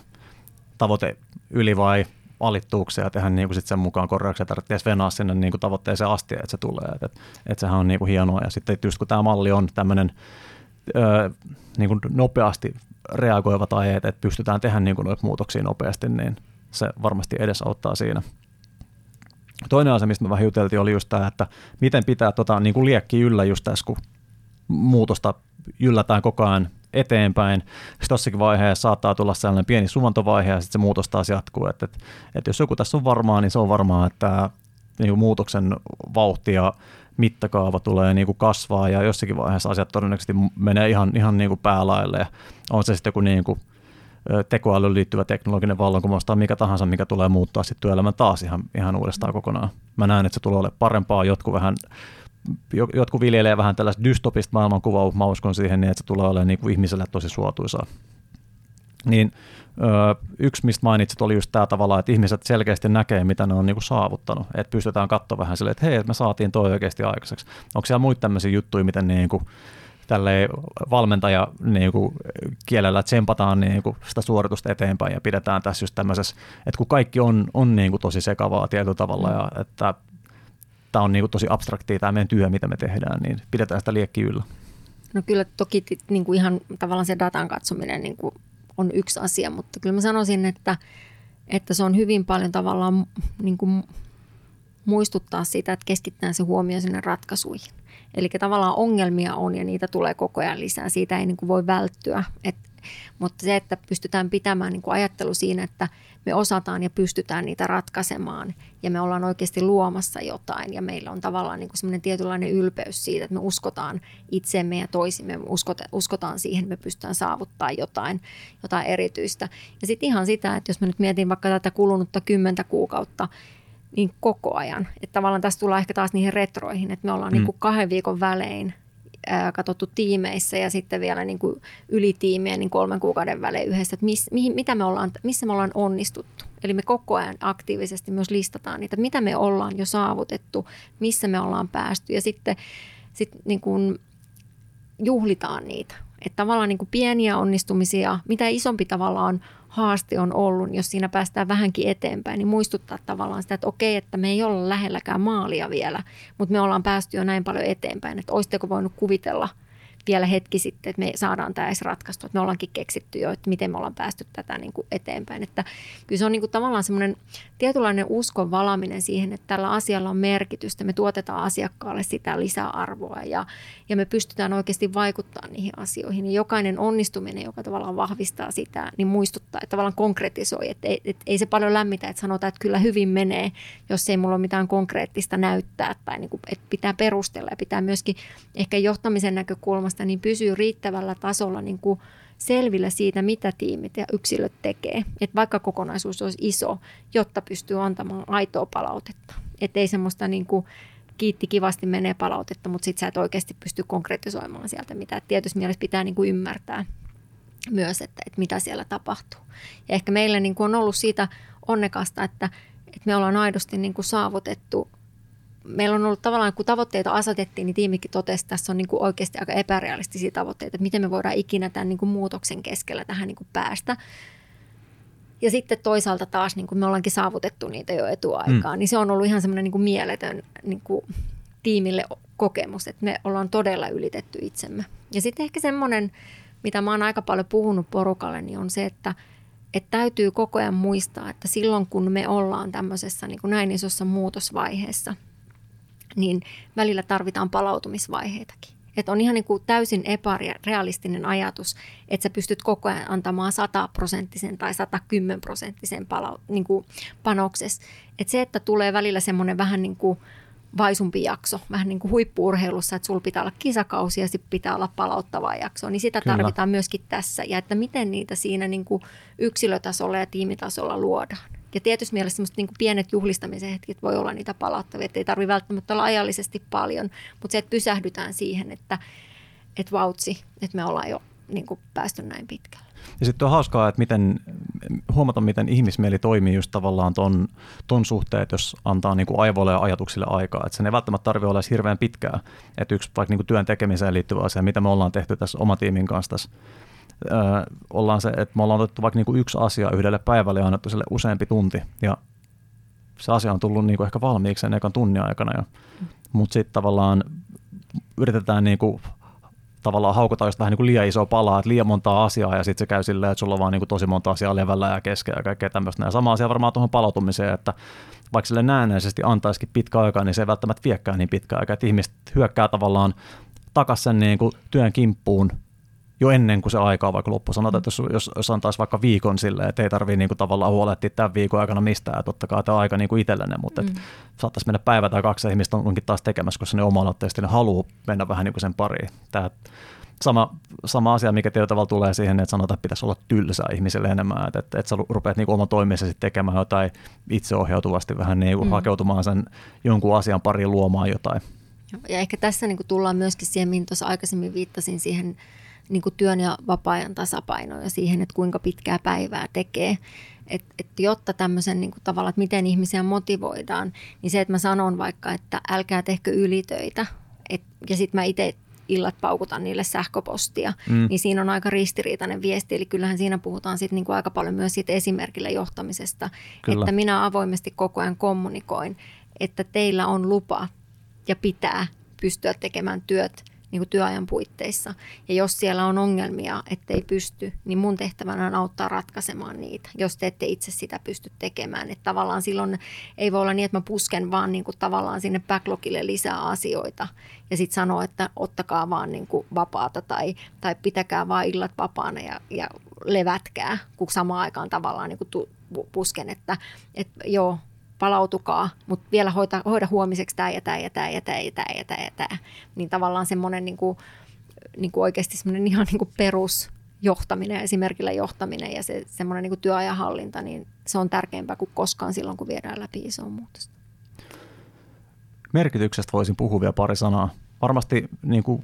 tavoite yli vai alittuuksia ja tehdä niin kuin sit sen mukaan korjauksia. Tarvitsee venaa sinne niin kuin tavoitteeseen asti, että se tulee. Et, et, et sehän on niin kuin hienoa. Ja sitten just kun tämä malli on tämmöinen niin kuin nopeasti reagoiva tai että pystytään tehdä niin kuin muutoksia nopeasti, niin se varmasti edesauttaa siinä. Toinen asia, mistä me vähän juteltiin, oli just tämä, että miten pitää tota, niin kuin liekki yllä just tässä, kun muutosta yllätään koko ajan eteenpäin. Sitten tossakin vaiheessa saattaa tulla sellainen pieni suvantovaihe ja sitten se muutos taas jatkuu. Että, että, että jos joku tässä on varmaa, niin se on varmaa, että niin muutoksen vauhti ja mittakaava tulee niin kuin kasvaa ja jossakin vaiheessa asiat todennäköisesti menee ihan, ihan niin kuin päälaille. Ja on se sitten joku niin kuin tekoälyyn liittyvä teknologinen vallankumous tai mikä tahansa, mikä tulee muuttaa sitten työelämän taas ihan, ihan uudestaan kokonaan. Mä näen, että se tulee olemaan parempaa, jotkut vähän jotkut viljelee vähän tällaista dystopista maailmankuvaa, mä uskon siihen, niin että se tulee olemaan niin kuin ihmiselle tosi suotuisaa. Niin yksi, mistä mainitsit, oli just tämä tavalla, että ihmiset selkeästi näkee, mitä ne on niin kuin saavuttanut. Että pystytään katsoa vähän silleen, että hei, me saatiin toi oikeasti aikaiseksi. Onko siellä muita tämmöisiä juttuja, miten niin kuin, tälle valmentaja niin kuin, kielellä tsempataan niin kuin, sitä suoritusta eteenpäin ja pidetään tässä just tämmöisessä, että kun kaikki on, on niin kuin, tosi sekavaa tietyllä tavalla ja että tämä on niin kuin tosi abstraktia tämä meidän työ, mitä me tehdään, niin pidetään sitä liekki yllä. No kyllä toki niin kuin ihan tavallaan se datan katsominen niin kuin on yksi asia, mutta kyllä mä sanoisin, että, että se on hyvin paljon tavallaan niin kuin muistuttaa sitä, että keskittää se huomio sinne ratkaisuihin. Eli tavallaan ongelmia on ja niitä tulee koko ajan lisää. Siitä ei niin kuin voi välttyä. Et, mutta se, että pystytään pitämään niin kuin ajattelu siinä, että me osataan ja pystytään niitä ratkaisemaan ja me ollaan oikeasti luomassa jotain ja meillä on tavallaan niin semmoinen tietynlainen ylpeys siitä, että me uskotaan itsemme ja toisimme, me uskotaan siihen, että me pystytään saavuttaa jotain, jotain erityistä. Ja sitten ihan sitä, että jos mä nyt mietin vaikka tätä kulunutta kymmentä kuukautta, niin koko ajan. Että tavallaan tässä tullaan ehkä taas niihin retroihin, että me ollaan mm. niin kuin kahden viikon välein ää, katsottu tiimeissä ja sitten vielä niin kuin yli tiimien niin kolmen kuukauden välein yhdessä, että miss, mihin, mitä me ollaan, missä me ollaan onnistuttu. Eli me koko ajan aktiivisesti myös listataan niitä, mitä me ollaan jo saavutettu, missä me ollaan päästy ja sitten sit niin kuin juhlitaan niitä. Että tavallaan niin kuin pieniä onnistumisia, mitä isompi tavallaan haaste on ollut, jos siinä päästään vähänkin eteenpäin, niin muistuttaa tavallaan sitä, että okei, että me ei olla lähelläkään maalia vielä, mutta me ollaan päästy jo näin paljon eteenpäin, että olisitteko voinut kuvitella – vielä hetki sitten, että me saadaan tämä edes ratkaistua. Että me ollaankin keksitty jo, että miten me ollaan päästy tätä niin kuin eteenpäin. Että kyllä se on niin kuin tavallaan semmoinen tietynlainen uskon valaminen siihen, että tällä asialla on merkitystä. Me tuotetaan asiakkaalle sitä lisäarvoa ja, ja me pystytään oikeasti vaikuttamaan niihin asioihin. Ja jokainen onnistuminen, joka tavallaan vahvistaa sitä, niin muistuttaa, että tavallaan konkretisoi. Että ei, että ei se paljon lämmitä, että sanotaan, että kyllä hyvin menee, jos ei mulla ole mitään konkreettista näyttää tai niin kuin, että pitää perustella ja pitää myöskin ehkä johtamisen näkökulmasta näkökulmasta niin pysyy riittävällä tasolla niin kuin selvillä siitä, mitä tiimit ja yksilöt tekee. Että vaikka kokonaisuus olisi iso, jotta pystyy antamaan aitoa palautetta. Että ei semmoista niin kuin kiitti kivasti menee palautetta, mutta sitten sä et oikeasti pysty konkretisoimaan sieltä mitä. tietysti mielessä pitää niin kuin ymmärtää myös, että, että mitä siellä tapahtuu. Ja ehkä meillä niin kuin on ollut siitä onnekasta, että, että me ollaan aidosti niin kuin saavutettu – meillä on ollut tavallaan, kun tavoitteita asetettiin, niin tiimikin totesi, että tässä on niin kuin oikeasti aika epärealistisia tavoitteita, että miten me voidaan ikinä tämän niin kuin muutoksen keskellä tähän niin kuin päästä. Ja sitten toisaalta taas, niin kuin me ollaankin saavutettu niitä jo etuaikaan, mm. niin se on ollut ihan semmoinen niin kuin mieletön niin kuin tiimille kokemus, että me ollaan todella ylitetty itsemme. Ja sitten ehkä semmoinen, mitä mä oon aika paljon puhunut porukalle, niin on se, että, että täytyy koko ajan muistaa, että silloin kun me ollaan tämmöisessä niin kuin näin isossa muutosvaiheessa – niin välillä tarvitaan palautumisvaiheitakin. Että on ihan niin kuin täysin epärealistinen ajatus, että sä pystyt koko ajan antamaan 100 prosenttisen tai 110 prosenttisen palau- niin kuin panoksessa. Että se, että tulee välillä semmoinen vähän niin kuin vaisumpi jakso, vähän niin kuin huippuurheilussa, että sulla pitää olla kisakausi ja sitten pitää olla palauttavaa jaksoa, niin sitä Kyllä. tarvitaan myöskin tässä. Ja että miten niitä siinä niin kuin yksilötasolla ja tiimitasolla luodaan. Ja tietysti mielessä semmoiset niin pienet juhlistamisen hetket voi olla niitä palauttavia, että ei tarvitse välttämättä olla ajallisesti paljon, mutta se, että pysähdytään siihen, että, että vautsi, että me ollaan jo niin kuin päästy näin pitkälle. Ja sitten on hauskaa, että miten, huomata, miten ihmismieli toimii just tavallaan ton, ton suhteen, että jos antaa niin kuin aivoille ja ajatuksille aikaa. Että sen ei välttämättä tarvitse olla hirveän pitkää. Että yksi vaikka niin kuin työn tekemiseen liittyvä asia, mitä me ollaan tehty tässä oma tiimin kanssa tässä, öö, ollaan se, että me ollaan otettu vaikka niin kuin yksi asia yhdelle päivälle ja annettu sille useampi tunti. Ja se asia on tullut niin kuin ehkä valmiiksi sen ekan tunnin aikana. Ja, mutta sitten tavallaan yritetään niin kuin tavallaan haukutaan just vähän niin kuin liian iso palaa, että liian montaa asiaa ja sitten se käy silleen, että sulla on vaan niin kuin tosi monta asiaa levällä ja keskeä ja kaikkea tämmöistä. Ja sama asia varmaan tuohon palautumiseen, että vaikka sille näennäisesti antaisikin pitkä aika, niin se ei välttämättä viekään niin pitkä aika, että ihmiset hyökkää tavallaan takaisin sen niin työn kimppuun jo ennen kuin se aika on vaikka loppu. Sanotaan, että jos, jos, jos antaisi vaikka viikon silleen, että ei tarvitse niin kuin tavallaan huolehtia tämän viikon aikana mistään, että totta tämä aika niin kuin itsellenne, mutta mm. saattaisi mennä päivä tai kaksi ja ihmistä onkin taas tekemässä, koska ne oma ne haluaa mennä vähän niin kuin sen pariin. Tämä sama, sama asia, mikä tietyllä tavalla tulee siihen, että sanotaan, että pitäisi olla tylsää ihmiselle enemmän, että, että, että sä rupeat niin oma toimissasi tekemään jotain itseohjautuvasti vähän niin kuin mm. hakeutumaan sen jonkun asian pariin luomaan jotain. Ja ehkä tässä niin kuin tullaan myöskin siihen, mihin tuossa aikaisemmin viittasin siihen niin kuin työn ja vapaa-ajan tasapainoon ja siihen, että kuinka pitkää päivää tekee. Et, et jotta tämmöisen niin kuin tavalla, että miten ihmisiä motivoidaan, niin se, että mä sanon vaikka, että älkää tehkö ylitöitä, et, ja sitten mä itse illat paukutan niille sähköpostia, mm. niin siinä on aika ristiriitainen viesti. Eli kyllähän siinä puhutaan sit niin kuin aika paljon myös siitä esimerkillä johtamisesta, Kyllä. että minä avoimesti koko ajan kommunikoin, että teillä on lupa ja pitää pystyä tekemään työt niin kuin työajan puitteissa. Ja jos siellä on ongelmia, ettei pysty, niin mun tehtävänä on auttaa ratkaisemaan niitä, jos te ette itse sitä pysty tekemään. Että tavallaan silloin ei voi olla niin, että mä pusken vaan niin kuin tavallaan sinne backlogille lisää asioita ja sitten sanoo, että ottakaa vaan niin kuin vapaata tai, tai pitäkää vaan illat vapaana ja, ja levätkää, kun samaan aikaan tavallaan niin kuin tu, pusken, että, että joo, palautukaa, mutta vielä hoida, hoida huomiseksi tämä ja tämä ja tämä ja tämä ja tämä ja tämä ja tämä. Niin tavallaan semmoinen niin kuin, niin kuin oikeasti semmoinen ihan niin kuin perusjohtaminen, esimerkillä johtaminen ja se semmoinen niin kuin työajanhallinta, niin se on tärkeämpää kuin koskaan silloin, kun viedään läpi isoa muutosta. Merkityksestä voisin puhua vielä pari sanaa. Varmasti niin kuin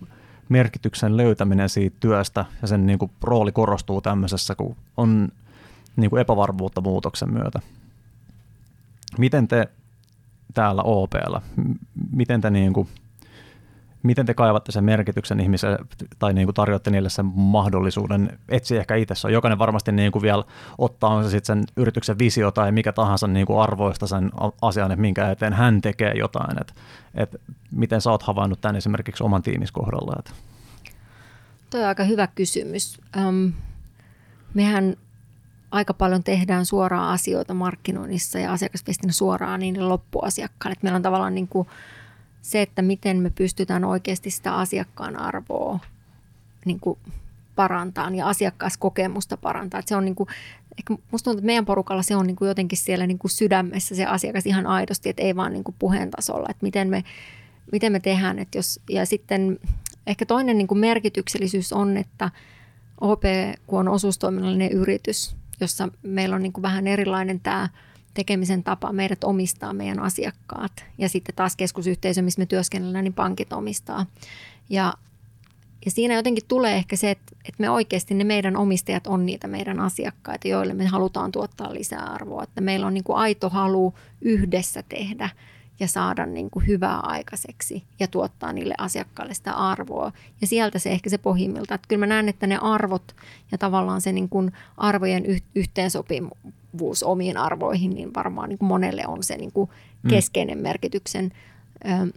merkityksen löytäminen siitä työstä ja sen niin kuin rooli korostuu tämmöisessä, kun on niin kuin epävarmuutta muutoksen myötä. Miten te täällä OPlla, miten te, niin kuin, miten te kaivatte sen merkityksen ihmiselle tai niin kuin tarjoatte niille sen mahdollisuuden etsiä ehkä itse? Jokainen varmasti niin kuin vielä ottaa on se sitten sen yrityksen visio tai mikä tahansa niin kuin arvoista sen asian, että minkä eteen hän tekee jotain. Et, et miten sä oot havainnut tämän esimerkiksi oman tiimis kohdalla? Tuo on aika hyvä kysymys. Um, mehän aika paljon tehdään suoraan asioita markkinoinnissa ja asiakasviestinnä suoraan niin loppuasiakkaille. Että meillä on tavallaan niin kuin se, että miten me pystytään oikeasti sitä asiakkaan arvoa niin kuin parantaa ja asiakaskokemusta parantaa. Että se on niin kuin, ehkä musta tuntuu, että meidän porukalla se on niin kuin jotenkin siellä niin kuin sydämessä se asiakas ihan aidosti, että ei vaan niin kuin puheen tasolla, että miten me, miten me tehdään. Että jos, ja sitten ehkä toinen niin kuin merkityksellisyys on, että OP, kun on osuustoiminnallinen yritys, jossa meillä on niin kuin vähän erilainen tämä tekemisen tapa. Meidät omistaa meidän asiakkaat ja sitten taas keskusyhteisö, missä me työskennellään, niin pankit omistaa. Ja, ja siinä jotenkin tulee ehkä se, että, että me oikeasti ne meidän omistajat on niitä meidän asiakkaita, joille me halutaan tuottaa lisää arvoa. Että meillä on niin kuin aito halu yhdessä tehdä – ja saada niin kuin hyvää aikaiseksi ja tuottaa niille asiakkaille sitä arvoa. Ja sieltä se ehkä se pohjimmilta. Että kyllä mä näen, että ne arvot ja tavallaan se niin kuin arvojen yhteensopivuus omiin arvoihin, niin varmaan niin kuin monelle on se niin kuin mm. keskeinen merkityksen ö,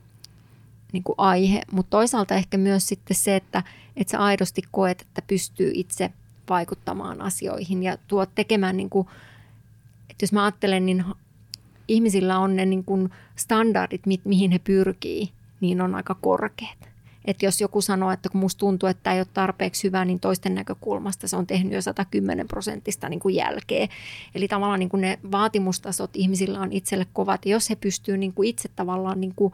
niin kuin aihe. Mutta toisaalta ehkä myös sitten se, että, että sä aidosti koet, että pystyy itse vaikuttamaan asioihin ja tuo tekemään niin kuin, että jos mä ajattelen, niin ihmisillä on ne niin kuin standardit, mi- mihin he pyrkii, niin on aika korkeat. Että jos joku sanoo, että kun musta tuntuu, että tämä ei ole tarpeeksi hyvä, niin toisten näkökulmasta se on tehnyt jo 110 prosenttista niin kuin jälkeen. Eli tavallaan niin kuin ne vaatimustasot ihmisillä on itselle kovat. Ja jos he pystyvät niin kuin itse tavallaan, niin kuin,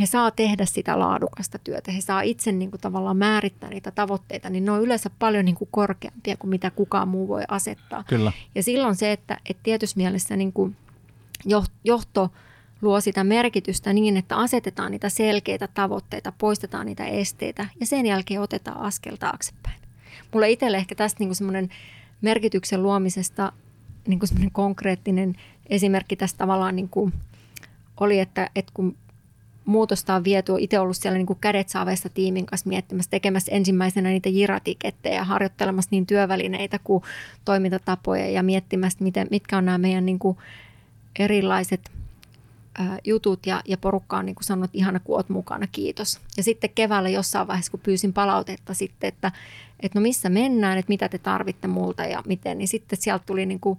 he saa tehdä sitä laadukasta työtä, he saa itse niin kuin tavallaan määrittää niitä tavoitteita, niin ne on yleensä paljon niin kuin korkeampia kuin mitä kukaan muu voi asettaa. Kyllä. Ja silloin se, että, että tietyssä mielessä niin kuin – johto luo sitä merkitystä niin, että asetetaan niitä selkeitä tavoitteita, poistetaan niitä esteitä ja sen jälkeen otetaan askel taaksepäin. mulle itselle ehkä tästä niin semmoinen merkityksen luomisesta niin semmoinen konkreettinen esimerkki tästä tavallaan niin kuin oli, että, että kun muutosta on viety, on itse ollut siellä niin kuin kädet saaveissa tiimin kanssa miettimässä, tekemässä ensimmäisenä niitä jiratikettejä, harjoittelemassa niin työvälineitä kuin toimintatapoja ja miettimässä, miten, mitkä on nämä meidän niin kuin erilaiset jutut ja, ja porukka on niin kuin sanonut, että ihana kun oot mukana, kiitos. Ja sitten keväällä jossain vaiheessa, kun pyysin palautetta sitten, että, että no missä mennään, että mitä te tarvitte multa ja miten, niin sitten sieltä tuli niin kuin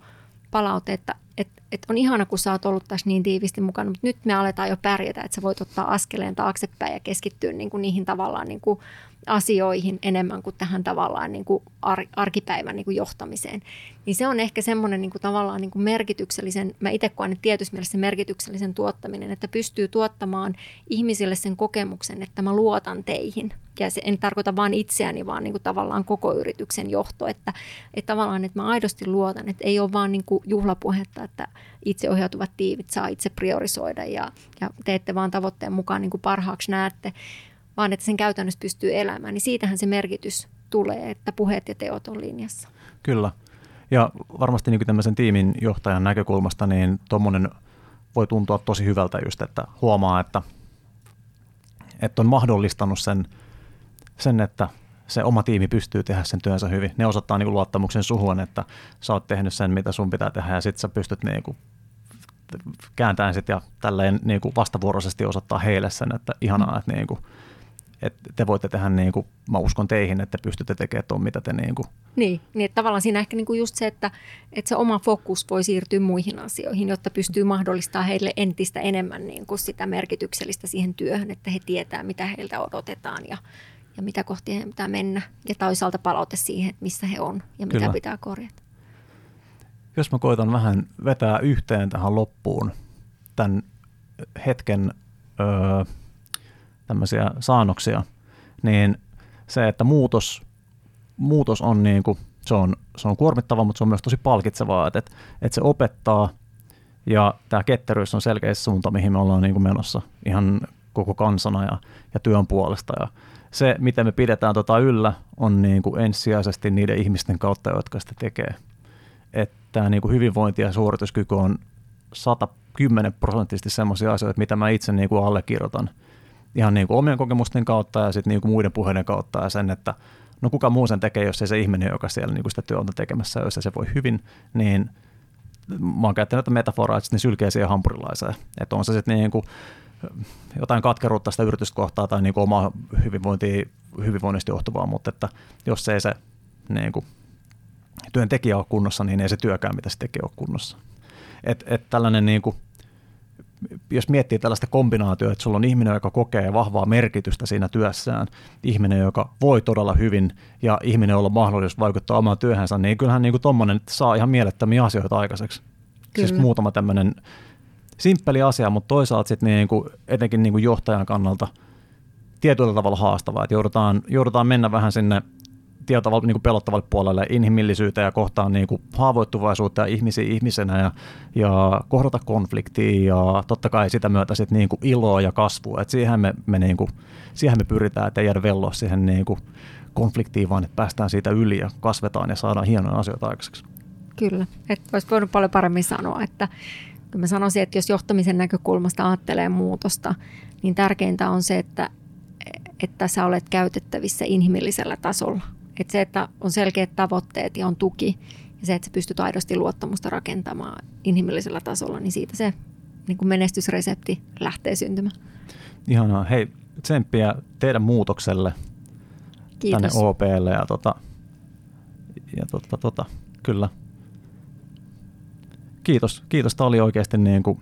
palaute, että että et on ihana, kun sä oot ollut tässä niin tiivisti mukana, mutta nyt me aletaan jo pärjätä, että sä voit ottaa askeleen taaksepäin ja keskittyä niin kuin niihin tavallaan niin kuin asioihin enemmän kuin tähän tavallaan niin kuin ar- arkipäivän niin kuin johtamiseen. Niin se on ehkä semmoinen niin kuin tavallaan niin kuin merkityksellisen, mä itse koen, että tietysti mielessä merkityksellisen tuottaminen, että pystyy tuottamaan ihmisille sen kokemuksen, että mä luotan teihin. Ja se en tarkoita vain itseäni, vaan niin kuin tavallaan koko yrityksen johto, että, että tavallaan, että mä aidosti luotan, että ei ole vaan niin kuin juhlapuhetta, että itseohjautuvat tiivit saa itse priorisoida ja, ja teette vaan tavoitteen mukaan niin kuin parhaaksi näette, vaan että sen käytännössä pystyy elämään, niin siitähän se merkitys tulee, että puheet ja teot on linjassa. Kyllä. Ja varmasti niin tämmöisen tiimin johtajan näkökulmasta, niin tuommoinen voi tuntua tosi hyvältä just, että huomaa, että, että on mahdollistanut sen, sen, että se oma tiimi pystyy tehdä sen työnsä hyvin. Ne osoittaa niin luottamuksen suhun, että sä oot tehnyt sen, mitä sun pitää tehdä ja sitten sä pystyt niin kuin kääntämään sit ja tälleen niin kuin vastavuoroisesti osoittaa heille sen, että ihanaa, että niin kuin, että te voitte tehdä niin kuin, mä uskon teihin, että pystytte tekemään tuon, mitä te niin kuin. Niin, niin että tavallaan siinä ehkä niin kuin just se, että, että se oma fokus voi siirtyä muihin asioihin, jotta pystyy mahdollistaa heille entistä enemmän niin kuin sitä merkityksellistä siihen työhön, että he tietää, mitä heiltä odotetaan ja, ja mitä kohti heidän pitää mennä. Ja toisaalta palaute siihen, missä he on ja mitä Kyllä. pitää korjata. Jos mä koitan vähän vetää yhteen tähän loppuun tämän hetken öö, tämmöisiä saannoksia, niin se, että muutos, muutos on, niin kuin, se on, se on kuormittava, mutta se on myös tosi palkitsevaa, että, että se opettaa ja tämä ketteryys on selkeä suunta, mihin me ollaan niin kuin menossa ihan koko kansana ja, ja työn puolesta. Ja se, miten me pidetään tota yllä, on niin kuin ensisijaisesti niiden ihmisten kautta, jotka sitä tekee. Että niin kuin hyvinvointi ja suorituskyky on 110 prosenttisesti sellaisia asioita, mitä mä itse niin kuin allekirjoitan – ihan niin kuin omien kokemusten kautta ja sitten niin kuin muiden puheiden kautta ja sen, että no kuka muu sen tekee, jos ei se ihminen, joka siellä niin kuin sitä työtä tekemässä, jos se voi hyvin, niin mä oon käyttänyt metaforaa, että ne sylkee siihen hampurilaiseen. Että on se sitten niin kuin jotain katkeruutta sitä yritystä kohtaa tai niin kuin omaa hyvinvointia, hyvinvoinnista johtuvaa, mutta että jos ei se niin kuin, työntekijä ole kunnossa, niin ei se työkään, mitä se tekee, ole kunnossa. Et, et tällainen niin kuin, jos miettii tällaista kombinaatiota, että sulla on ihminen, joka kokee vahvaa merkitystä siinä työssään, ihminen, joka voi todella hyvin ja ihminen, jolla on mahdollisuus vaikuttaa omaan työhönsä, niin kyllähän niin tuommoinen saa ihan mielettömiä asioita aikaiseksi. Siis Kyllä. Siis muutama tämmöinen simppeli asia, mutta toisaalta sitten niin kuin, etenkin niin kuin johtajan kannalta tietyllä tavalla haastavaa, että joudutaan, joudutaan mennä vähän sinne – tietyllä niin pelottavalle puolelle inhimillisyyteen ja kohtaan niin kuin haavoittuvaisuutta ja ihmisiä ihmisenä ja, ja kohdata konfliktia ja totta kai sitä myötä sit niin kuin iloa ja kasvua. Et siihen, me, me niin kuin, siihen me pyritään, että ei jäädä velloa siihen niin kuin konfliktiin, vaan että päästään siitä yli ja kasvetaan ja saadaan hienoja asioita aikaiseksi. Kyllä, että olisi voinut paljon paremmin sanoa, että kun mä sanoisin, että jos johtamisen näkökulmasta ajattelee muutosta, niin tärkeintä on se, että, että sä olet käytettävissä inhimillisellä tasolla. Että se, että on selkeät tavoitteet ja on tuki ja se, että sä pystyt aidosti luottamusta rakentamaan inhimillisellä tasolla, niin siitä se niin kuin menestysresepti lähtee syntymään. Ihanaa. Hei, tsemppiä teidän muutokselle Kiitos. tänne OPlle ja, tota, ja tota, tota, kyllä. Kiitos. Kiitos. Tämä oli oikeasti niin kuin,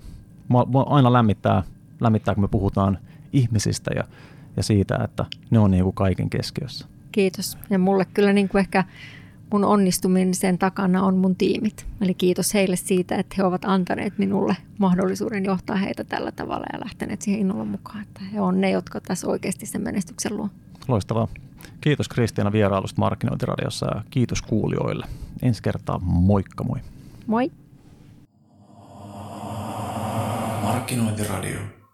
aina lämmittää, lämmittää, kun me puhutaan ihmisistä ja, ja siitä, että ne on niin kuin kaiken keskiössä. Kiitos. Ja mulle kyllä niin kuin ehkä mun onnistumisen takana on mun tiimit. Eli kiitos heille siitä, että he ovat antaneet minulle mahdollisuuden johtaa heitä tällä tavalla ja lähteneet siihen innolla mukaan. Että he on ne, jotka tässä oikeasti sen menestyksen luo. Loistavaa. Kiitos Kristiina vierailusta Markkinointiradiossa ja kiitos kuulijoille. Ensi kertaa moikka moi. Moi. Markkinointiradio.